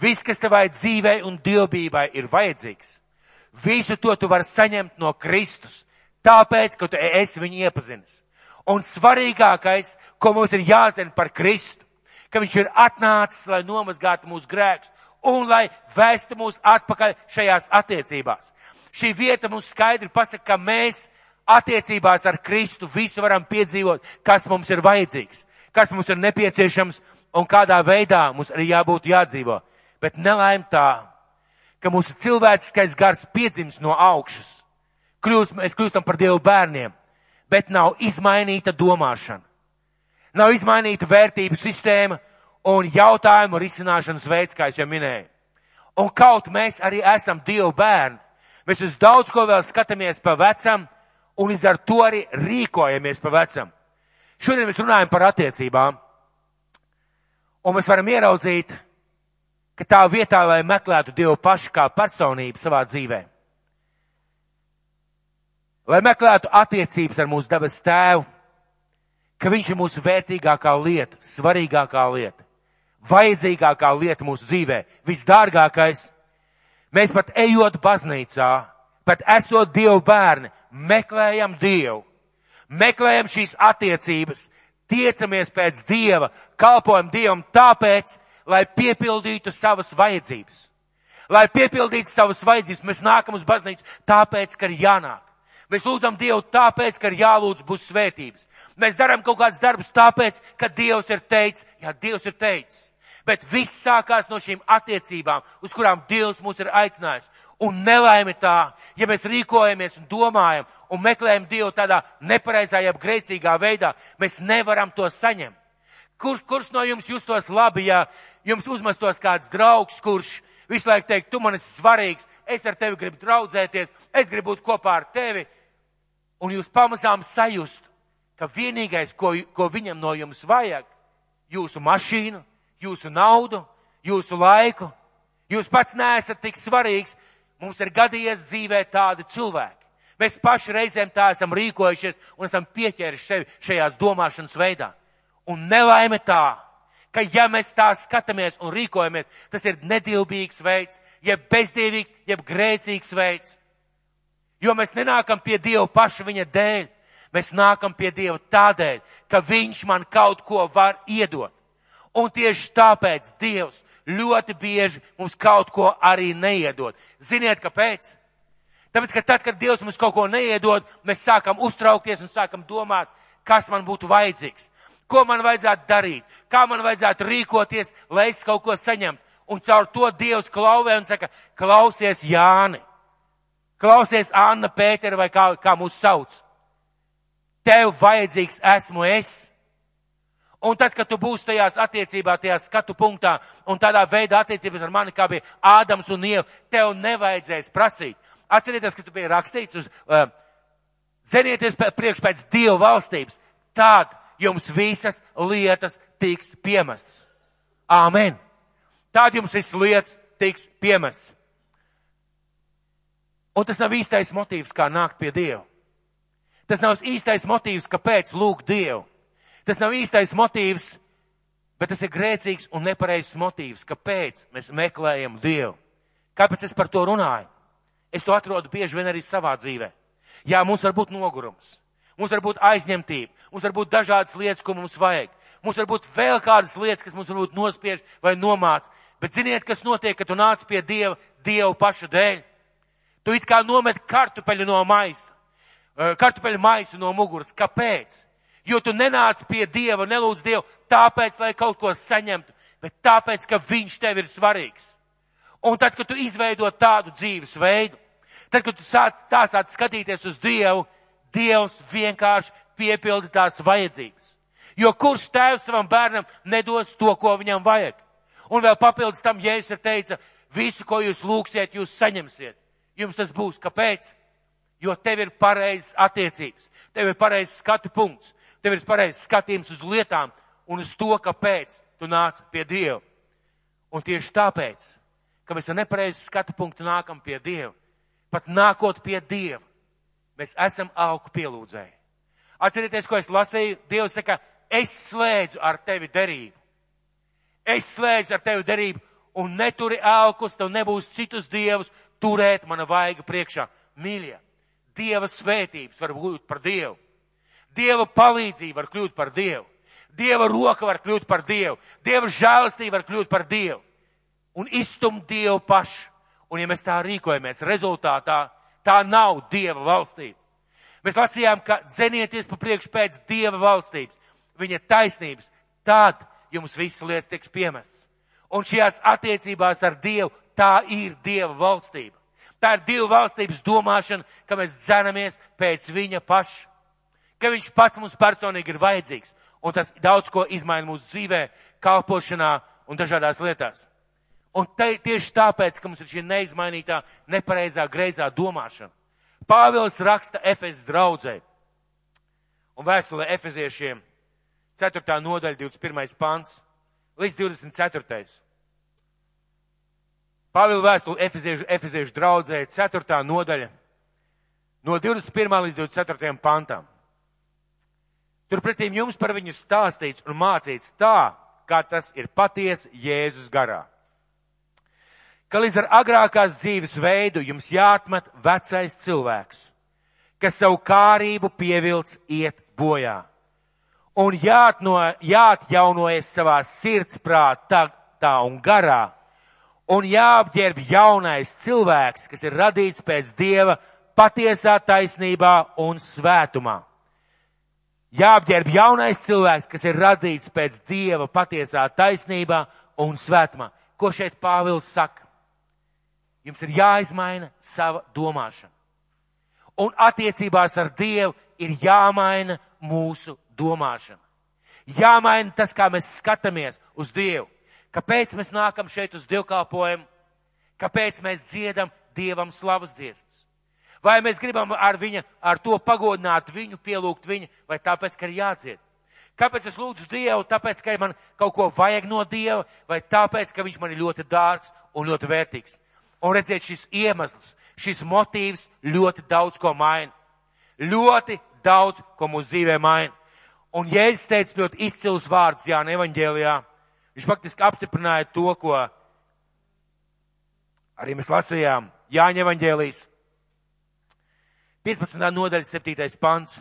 Viss, kas tavai dzīvei un dievbībai ir vajadzīgs, visu to tu vari saņemt no Kristus, tāpēc, ka tu esi viņu iepazinis. Un svarīgākais, ko mums ir jāzina par Kristu, ka viņš ir atnācis, lai nomazgātu mūsu grēkus un lai vēstu mūs atpakaļ šajās attiecībās. Šī vieta mums skaidri pasaka, ka mēs attiecībās ar Kristu visu varam piedzīvot, kas mums ir vajadzīgs, kas mums ir nepieciešams un kādā veidā mums arī jābūt jādzīvo. Bet nelaim tā, ka mūsu cilvēciskais gars piedzimst no augšas. Kļūst, mēs kļūstam par Dievu bērniem, bet nav izmainīta domāšana. Nav izmainīta vērtību sistēma un jautājumu risināšanas veids, kā es jau minēju. Un kaut mēs arī esam Dievu bērni, mēs uz daudz ko vēl skatāmies pa vecam un līdz ar to arī rīkojamies pa vecam. Šodien mēs runājam par attiecībām. Un mēs varam ieraudzīt, ka tā vietā, lai meklētu Dievu pašu kā personību savā dzīvē, lai meklētu attiecības ar mūsu dabas tēvu, ka viņš ir mūsu vērtīgākā lieta, svarīgākā lieta, vajadzīgākā lieta mūsu dzīvē, visdārgākais. Mēs pat ejot baznīcā, pat esot Dievu bērni, meklējam Dievu, meklējam šīs attiecības, tiecamies pēc Dieva, kalpojam Dievam tāpēc, lai piepildītu savas vajadzības. Lai piepildītu savas vajadzības, mēs nākam uz baznīcu tāpēc, ka ir jānāk. Mēs lūdzam Dievu tāpēc, ka ir jālūdz būs svētības. Mēs darām kaut kādus darbus tāpēc, ka Dievs ir teicis, jā, Dievs ir teicis. Bet viss sākās no šīm attiecībām, uz kurām Dievs mūs ir aicinājis. Un nelaime tā, ja mēs rīkojamies un domājam un meklējam Dievu tādā nepareizā, jeb grēcīgā veidā, mēs nevaram to saņemt. Kur, kurš no jums justos labi, ja jums uzmestos kāds draugs, kurš visu laiku teikt, tu man esi svarīgs, es ar tevi gribu draudzēties, es gribu būt kopā ar tevi, un jūs pamazām sajust, ka vienīgais, ko, ko viņam no jums vajag, jūsu mašīnu, jūsu naudu, jūsu laiku, jūs pats neesat tik svarīgs, Mums ir gadījies dzīvē tādi cilvēki. Mēs paši reizēm tā esam rīkojušies un esam pieķēruši sevi šajās domāšanas veidā. Un nelaime tā, ka ja mēs tā skatāmies un rīkojamies, tas ir nedilbīgs veids, jeb bezdīvīgs, jeb grēcīgs veids. Jo mēs nenākam pie Dieva paša viņa dēļ, mēs nākam pie Dieva tādēļ, ka Viņš man kaut ko var iedot. Un tieši tāpēc Dievs ļoti bieži mums kaut ko arī neiedod. Ziniet, kāpēc? Tāpēc, ka tad, kad Dievs mums kaut ko neiedod, mēs sākam uztraukties un sākam domāt, kas man būtu vajadzīgs, ko man vajadzētu darīt, kā man vajadzētu rīkoties, lai es kaut ko saņemtu. Un caur to Dievs klauvē un saka, klausies Jāni, klausies Anna Pētera vai kā, kā mūs sauc. Tev vajadzīgs esmu es. Un tad, kad tu būsi tajās attiecībā, tajā skatu punktā, un tādā veidā attiecības ar mani, kā bija Ādams un Ieva, tev nevajadzēs prasīt. Atcerieties, ka tu biji rakstīts uz, uh, zenieties priekš pēc Dieva valstības, tad jums visas lietas tiks piemestas. Āmen. Tad jums visas lietas tiks piemestas. Un tas nav īstais motīvs, kā nākt pie Dieva. Tas nav īstais motīvs, kāpēc lūgt Dievu. Tas nav īstais motīvs, bet tas ir grēcīgs un nepareizs motīvs. Kāpēc mēs meklējam Dievu? Kāpēc es par to runāju? Es to atrodu bieži vien arī savā dzīvē. Jā, mums var būt nogurums, mums var būt aizņemtība, mums var būt dažādas lietas, ko mums vajag. Mums var būt vēl kādas lietas, kas mums varbūt nospiež vai nomāc. Bet ziniet, kas notiek, kad tu nāc pie Dieva, Dievu pašu dēļ? Tu it kā nomet kartupeļu no maisa, eh, kartupeļu maisu no muguras. Kāpēc? jo tu nenāc pie Dieva, nelūdz Dievu tāpēc, lai kaut ko saņemtu, bet tāpēc, ka Viņš tev ir svarīgs. Un tad, kad tu izveido tādu dzīves veidu, tad, kad tu sāc, tā sāc skatīties uz Dievu, Dievs vienkārši piepildi tās vajadzības. Jo kurš tēvs savam bērnam nedos to, ko viņam vajag? Un vēl papildus tam, Jēzus ir teica, visu, ko jūs lūgsiet, jūs saņemsiet. Jums tas būs. Kāpēc? Jo tev ir pareizas attiecības, tev ir pareizs skatu punkts, tev ir pareizs skatījums uz lietām un uz to, kāpēc tu nāc pie Dieva. Un tieši tāpēc, ka mēs ar nepareizu skatu punktu nākam pie Dieva, pat nākot pie Dieva, mēs esam augu pielūdzēji. Atcerieties, ko es lasīju, Dievs saka, es slēdzu ar tevi derību. Es slēdzu ar tevi derību un neturi ēlkus, tev nebūs citus dievus turēt mana vaiga priekšā. Mīļie, Dieva svētības var būt par Dievu. Dieva palīdzība var kļūt par Dievu. Dieva roka var kļūt par Dievu. Dieva žēlastība var kļūt par Dievu. Un izstumt Dievu pašu. Un ja mēs tā rīkojamies, rezultātā Tā nav Dieva valstība. Mēs lasījām, ka zenieties pa priekšu pēc Dieva valstības, viņa taisnības. Tad jums visas lietas tiks piemestas. Un šajās attiecībās ar Dievu tā ir Dieva valstība. Tā ir Dieva valstības domāšana, ka mēs dzenamies pēc viņa paša. Ka viņš pats mums personīgi ir vajadzīgs. Un tas daudz ko izmaina mūsu dzīvē, kalpošanā un dažādās lietās. Un te, tieši tāpēc, ka mums ir šī neizmainītā, nepareizā, greizā domāšana. Pāvils raksta Efezes draudzē un vēstulē Efeziešiem 4. nodaļa 21. pants līdz 24. Pāvila vēstule Efeziešu, Efeziešu draudzē 4. nodaļa no 21. līdz 24. pantam. Turpretīm jums par viņu stāstīts un mācīts tā, kā tas ir paties Jēzus garā. Ka līdz ar agrākās dzīves veidu jums jāatmet vecais cilvēks, kas savu kārību pievilc iet bojā. Un jāatno, jāatjaunojas savā sirdsprātā tā un garā. Un jāapģērb jaunais cilvēks, kas ir radīts pēc Dieva patiesā taisnībā un svētumā jāapģērb jaunais cilvēks, kas ir radīts pēc Dieva patiesā taisnībā un svētumā. Ko šeit Pāvils saka? Jums ir jāizmaina sava domāšana. Un attiecībās ar Dievu ir jāmaina mūsu domāšana. Jāmaina tas, kā mēs skatāmies uz Dievu. Kāpēc mēs nākam šeit uz dievkalpojumu? Kāpēc mēs dziedam Dievam slavas dziesmas? Vai mēs gribam ar viņa, ar to pagodināt viņu, pielūgt viņu, vai tāpēc, ka ir jādzied? Kāpēc es lūdzu Dievu? Tāpēc, ka man kaut ko vajag no Dieva, vai tāpēc, ka viņš man ir ļoti dārgs un ļoti vērtīgs. Un redziet, šis iemesls, šis motīvs ļoti daudz ko maina. Ļoti daudz, ko mūsu dzīvē maina. Un Jēzus teica ļoti izcilus vārdus Jāna evaņģēlijā. Viņš faktiski apstiprināja to, ko arī mēs lasījām Jāņa evaņģēlijas 15. nodaļa, 7. pants.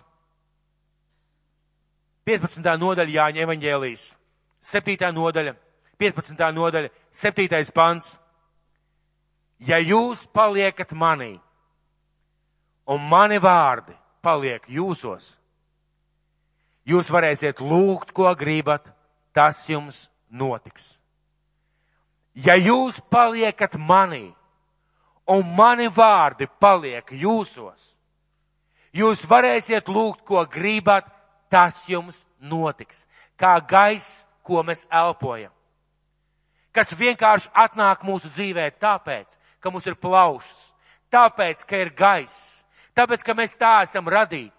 15. nodaļa Jāņa evaņģēlijas. 7. nodaļa, 15. nodaļa, 7. pants. Ja jūs paliekat manī, un mani vārdi paliek jūsos, jūs varēsiet lūgt, ko gribat, tas jums notiks. Ja jūs paliekat manī, un mani vārdi paliek jūsos, Jūs varēsiet lūgt, ko gribat, tas jums notiks. Kā gaiss, ko mēs elpojam. Kas vienkārši atnāk mūsu dzīvē tāpēc, ka mums ir plaušas, tāpēc, ka ir gaiss, tāpēc, ka mēs tā esam radīti.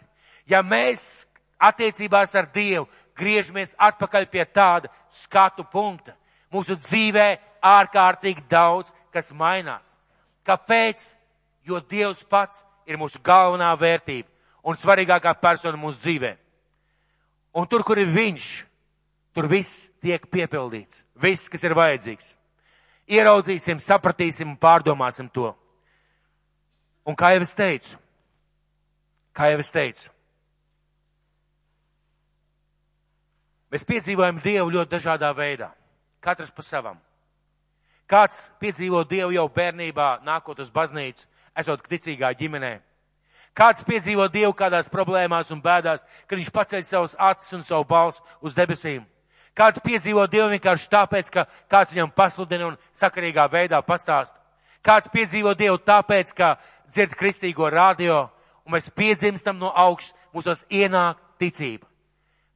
Ja mēs attiecībās ar Dievu griežamies atpakaļ pie tāda skatu punkta, mūsu dzīvē ārkārtīgi daudz, kas mainās. Kāpēc? Jo Dievs pats ir mūsu galvenā vērtība un svarīgākā persona mūsu dzīvē. Un tur, kur ir viņš, tur viss tiek piepildīts. Viss, kas ir vajadzīgs. Ieraudzīsim, sapratīsim un pārdomāsim to. Un kā jau es teicu, kā jau es teicu, mēs piedzīvojam Dievu ļoti dažādā veidā. Katrs pa savam. Kāds piedzīvo Dievu jau bērnībā, nākot uz baznīcu, esot ticīgā ģimenē. Kāds piedzīvo Dievu kādās problēmās un bēdās, kad viņš paceļ savus acis un savu balsu uz debesīm. Kāds piedzīvo Dievu vienkārši tāpēc, ka kāds viņam pasludina un sakarīgā veidā pastāst. Kāds piedzīvo Dievu tāpēc, ka dzird kristīgo radio un mēs piedzimstam no augšas, mūsos ienāk ticība.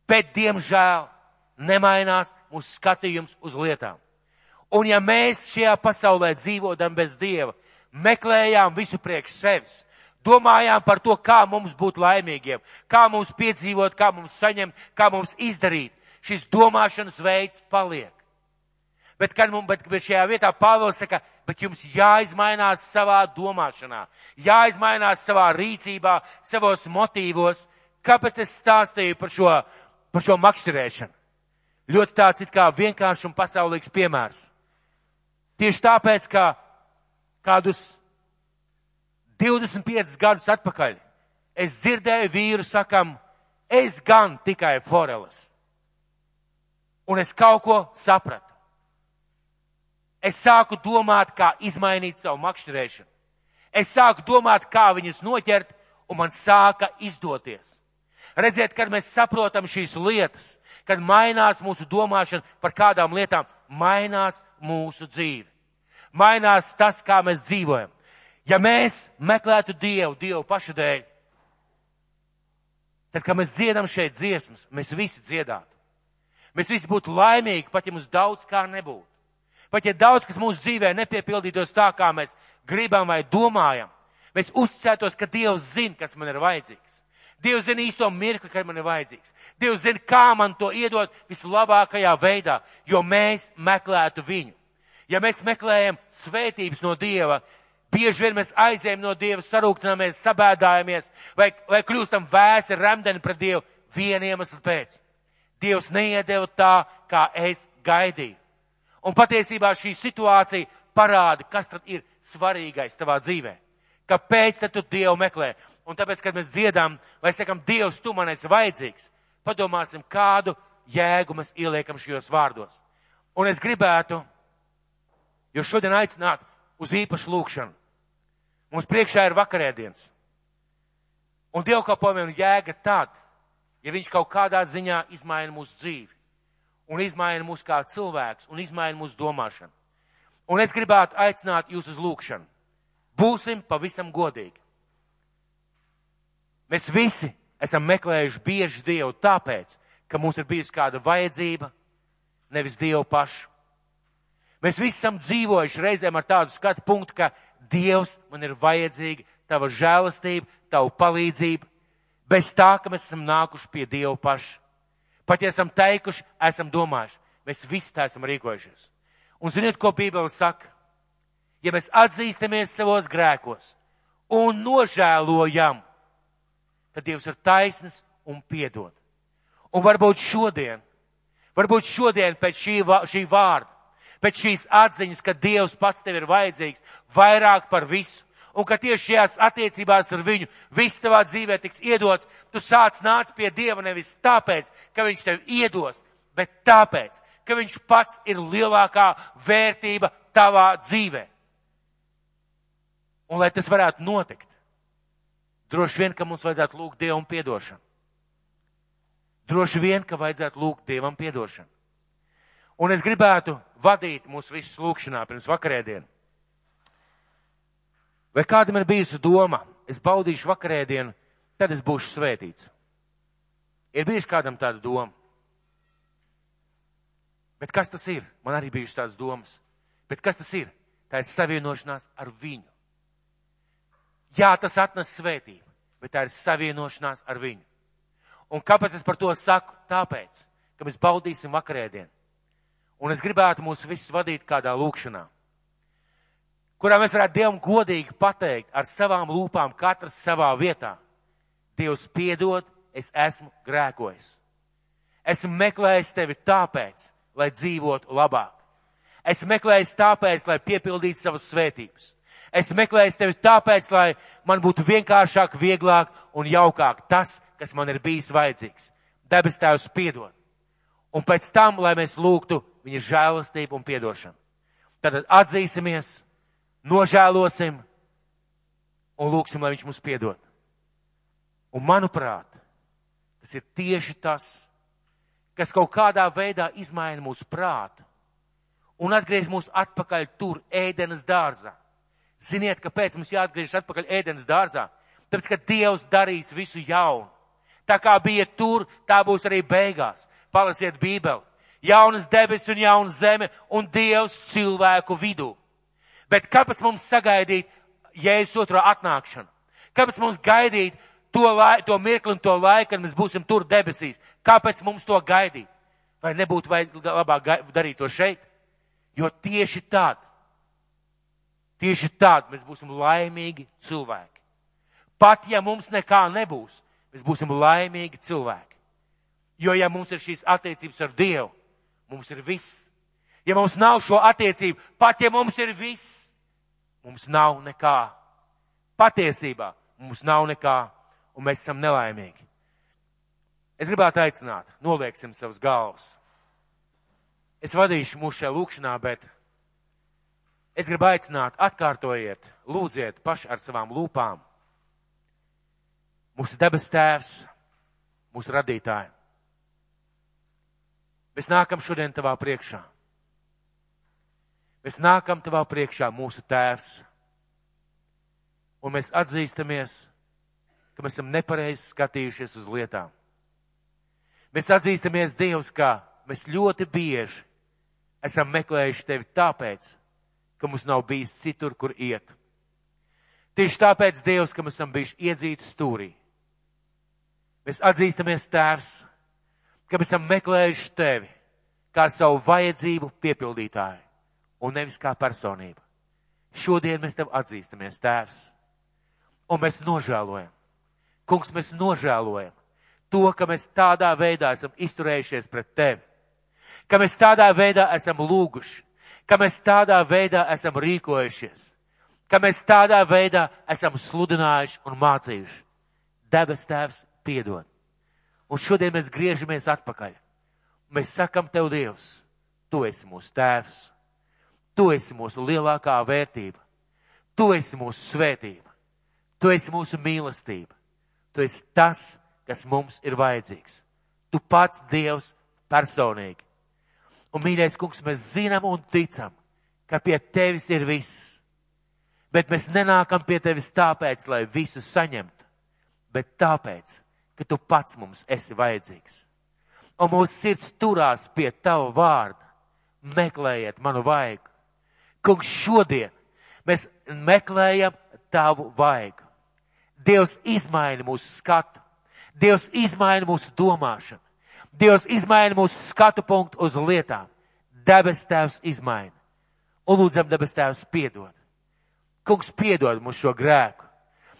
Bet, diemžēl, nemainās mūsu skatījums uz lietām. Un ja mēs šajā pasaulē dzīvodam bez Dieva, meklējām visu priekš sevis, domājām par to, kā mums būt laimīgiem, kā mums piedzīvot, kā mums saņemt, kā mums izdarīt, šis domāšanas veids paliek. Bet, kad mums, bet, šajā vietā Pāvils saka, bet jums jāizmainās savā domāšanā, jāizmainās savā rīcībā, savos motīvos. Kāpēc es stāstīju par šo, par šo makšķerēšanu? Ļoti tāds it kā vienkāršs un pasaulīgs piemērs. Tieši tāpēc, ka kādus 25 gadus atpakaļ es dzirdēju vīru sakam, es gan tikai foreles. Un es kaut ko sapratu. Es sāku domāt, kā izmainīt savu makšķerēšanu. Es sāku domāt, kā viņus noķert, un man sāka izdoties. Redziet, kad mēs saprotam šīs lietas, kad mainās mūsu domāšana par kādām lietām, mainās mūsu dzīve. Mainās tas, kā mēs dzīvojam. Ja mēs meklētu Dievu, Dievu pašu dēļ, tad, kad mēs dziedam šeit dziesmas, mēs visi dziedātu. Mēs visi būtu laimīgi, pat ja mums daudz kā nebūtu. Pat ja daudz, kas mūsu dzīvē nepiepildītos tā, kā mēs gribam vai domājam, mēs uzticētos, ka Dievs zina, kas man ir vajadzīgs. Dievs zina īsto mirkli, kad man ir vajadzīgs. Dievs zina, kā man to iedot vislabākajā veidā, jo mēs meklētu viņu. Ja mēs meklējam svētības no Dieva, bieži vien mēs aizējam no Dieva, sarūktināmies, sabēdājamies vai, vai kļūstam vēsi, remdeni pret Dievu vienu iemeslu pēc. Dievs neiedeva tā, kā es gaidīju. Un patiesībā šī situācija parāda, kas tad ir svarīgais tavā dzīvē. Kāpēc tad tu Dievu meklē? Un tāpēc, kad mēs dziedām, vai sakam, Dievs, tu man esi vajadzīgs, padomāsim, kādu jēgu mēs ieliekam šajos vārdos. Un es gribētu, jo šodien aicināt uz īpašu lūkšanu. Mums priekšā ir vakarēdienas. Un dievkalpojumiem jēga tad, ja viņš kaut kādā ziņā izmaina mūsu dzīvi un izmaina mūs kā cilvēks, un izmaina mūsu domāšanu. Un es gribētu aicināt jūs uz lūkšanu. Būsim pavisam godīgi. Mēs visi esam meklējuši bieži Dievu tāpēc, ka mums ir bijusi kāda vajadzība, nevis Dievu pašu. Mēs visi esam dzīvojuši reizēm ar tādu skatu punktu, ka Dievs man ir vajadzīga, tava žēlastība, tava palīdzība, bez tā, ka mēs esam nākuši pie Dieva paša. Pat ja esam teikuši, esam domājuši. Mēs visi tā esam rīkojušies. Un ziniet, ko Bībele saka? Ja mēs atzīstamies savos grēkos un nožēlojam, tad Dievs ir taisns un piedod. Un varbūt šodien, varbūt šodien pēc šī, šī vārda, pēc šīs atziņas, ka Dievs pats tev ir vajadzīgs vairāk par visu, un ka tieši šajās attiecībās ar viņu viss tavā dzīvē tiks iedots, tu sāc nāc pie Dieva nevis tāpēc, ka viņš tev iedos, bet tāpēc, ka viņš pats ir lielākā vērtība tavā dzīvē. Un lai tas varētu notikt, droši vien, ka mums vajadzētu lūgt Dievam piedošanu. Droši vien, ka vajadzētu lūgt Dievam piedošanu. Un es gribētu vadīt mūs visus lūkšanā pirms vakarēdienu. Vai kādam ir bijusi doma, es baudīšu vakarēdienu, tad es būšu svētīts? Ir bijuši kādam tāda doma. Bet kas tas ir? Man arī bijušas tādas domas. Bet kas tas ir? Tā ir savienošanās ar viņu. Jā, tas atnes svētību, bet tā ir savienošanās ar viņu. Un kāpēc es par to saku? Tāpēc, ka mēs baudīsim vakarēdienu. Un es gribētu mūs visus vadīt kādā lūkšanā kurā mēs varētu Dievam godīgi pateikt ar savām lūpām, katrs savā vietā. Dievs piedod, es esmu grēkojis. Esmu meklējis tevi tāpēc, lai dzīvotu labāk. Esmu meklējis tāpēc, lai piepildītu savas svētības. Esmu meklējis tevi tāpēc, lai man būtu vienkāršāk, vieglāk un jaukāk tas, kas man ir bijis vajadzīgs. Debes Tēvs piedod. Un pēc tam, lai mēs lūgtu viņa žēlastību un piedošanu. Tad atzīsimies, nožēlosim un lūksim, lai viņš mums piedod. Un manuprāt, tas ir tieši tas, kas kaut kādā veidā izmaina mūsu prātu un atgriež mūs atpakaļ tur, ēdenes dārzā. Ziniet, kāpēc mums jāatgriežas atpakaļ ēdenes dārzā? Tāpēc, ka Dievs darīs visu jaunu. Tā kā bija tur, tā būs arī beigās. Palasiet Bībeli. Jaunas debesis un jauna zeme un Dievs cilvēku vidū. Bet kāpēc mums sagaidīt Jēzus otro atnākšanu? Kāpēc mums gaidīt to, lai, to mirkli un to laiku, kad mēs būsim tur debesīs? Kāpēc mums to gaidīt? Vai nebūtu labāk darīt to šeit? Jo tieši tad, tieši tad mēs būsim laimīgi cilvēki. Pat ja mums nekā nebūs, mēs būsim laimīgi cilvēki. Jo ja mums ir šīs attiecības ar Dievu, mums ir viss Ja mums nav šo attiecību, pat ja mums ir viss, mums nav nekā. Patiesībā mums nav nekā, un mēs esam nelaimīgi. Es gribētu aicināt, nolieksim savus galvas. Es vadīšu mūsu šajā lūkšanā, bet Es gribu aicināt, atkārtojiet, lūdziet paši ar savām lūpām. Mūsu debes tēvs, mūsu radītāji. Mēs nākam šodien tavā priekšā. Mēs nākam tavā priekšā, mūsu tēvs. Un mēs atzīstamies, ka mēs esam nepareizi skatījušies uz lietām. Mēs atzīstamies Dievs, ka mēs ļoti bieži esam meklējuši tevi tāpēc, ka mums nav bijis citur, kur iet. Tieši tāpēc, Dievs, ka mēs esam bijuši iedzīti stūrī. Mēs atzīstamies, Tēvs, ka mēs esam meklējuši Tevi kā savu vajadzību piepildītāju un nevis kā personību. Šodien mēs Tev atzīstamies, Tēvs, un mēs nožēlojam. Kungs, mēs nožēlojam to, ka mēs tādā veidā esam izturējušies pret Tevi, ka mēs tādā veidā esam lūguši, ka mēs tādā veidā esam rīkojušies, ka mēs tādā veidā esam sludinājuši un mācījuši. Debes Tēvs piedod. Un šodien mēs griežamies atpakaļ. Mēs sakam Tev, Dievs, Tu esi mūsu Tēvs, Tu esi mūsu lielākā vērtība, Tu esi mūsu svētība, Tu esi mūsu mīlestība, Tu esi tas, kas mums ir vajadzīgs. Tu pats Dievs personīgi. Un, mīļais kungs, mēs zinām un ticam, ka pie tevis ir viss. Bet mēs nenākam pie tevis tāpēc, lai visu saņemtu, bet tāpēc, ka tu pats mums esi vajadzīgs. Un mūsu sirds turās pie tava vārda. Meklējiet manu vaigu. Kungs, šodien mēs meklējam tavu vaigu. Dievs izmaina mūsu skatu. Dievs izmaina mūsu domāšanu. Dievs izmaina mūsu skatu punktu uz lietām. Debes tēvs izmaina. Un lūdzam, debes tēvs piedod. Kungs piedod mums šo grēku.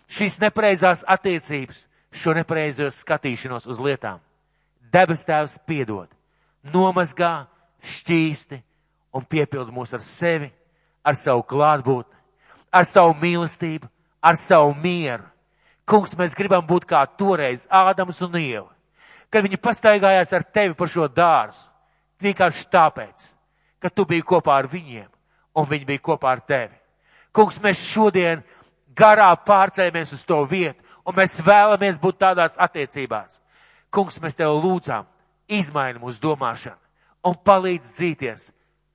Šīs nepreizās attiecības, šo nepreizos skatīšanos uz lietām. Debes tēvs piedod. Nomazgā, šķīsti un piepild mūs ar sevi, ar savu klātbūtni, ar savu mīlestību, ar savu mieru. Kungs, mēs gribam būt kā toreiz Ādams un Ieva kad viņi pastaigājās ar tevi pa šo dārzu. Vienkārši tāpēc, ka tu biji kopā ar viņiem un viņi bija kopā ar tevi. Kungs, mēs šodien garā pārcēlamies uz to vietu un mēs vēlamies būt tādās attiecībās. Kungs, mēs tev lūdzām, izmaini mūsu domāšanu un palīdz dzīties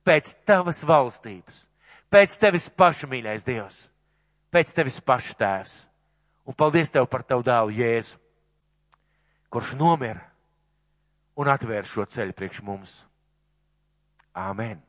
pēc tavas valstības, pēc tevis paša mīļais Dievs, pēc tevis paša tēvs. Un paldies tev par tavu dēlu Jēzu kurš nomira un atvēr šo ceļu priekš mums. Āmen!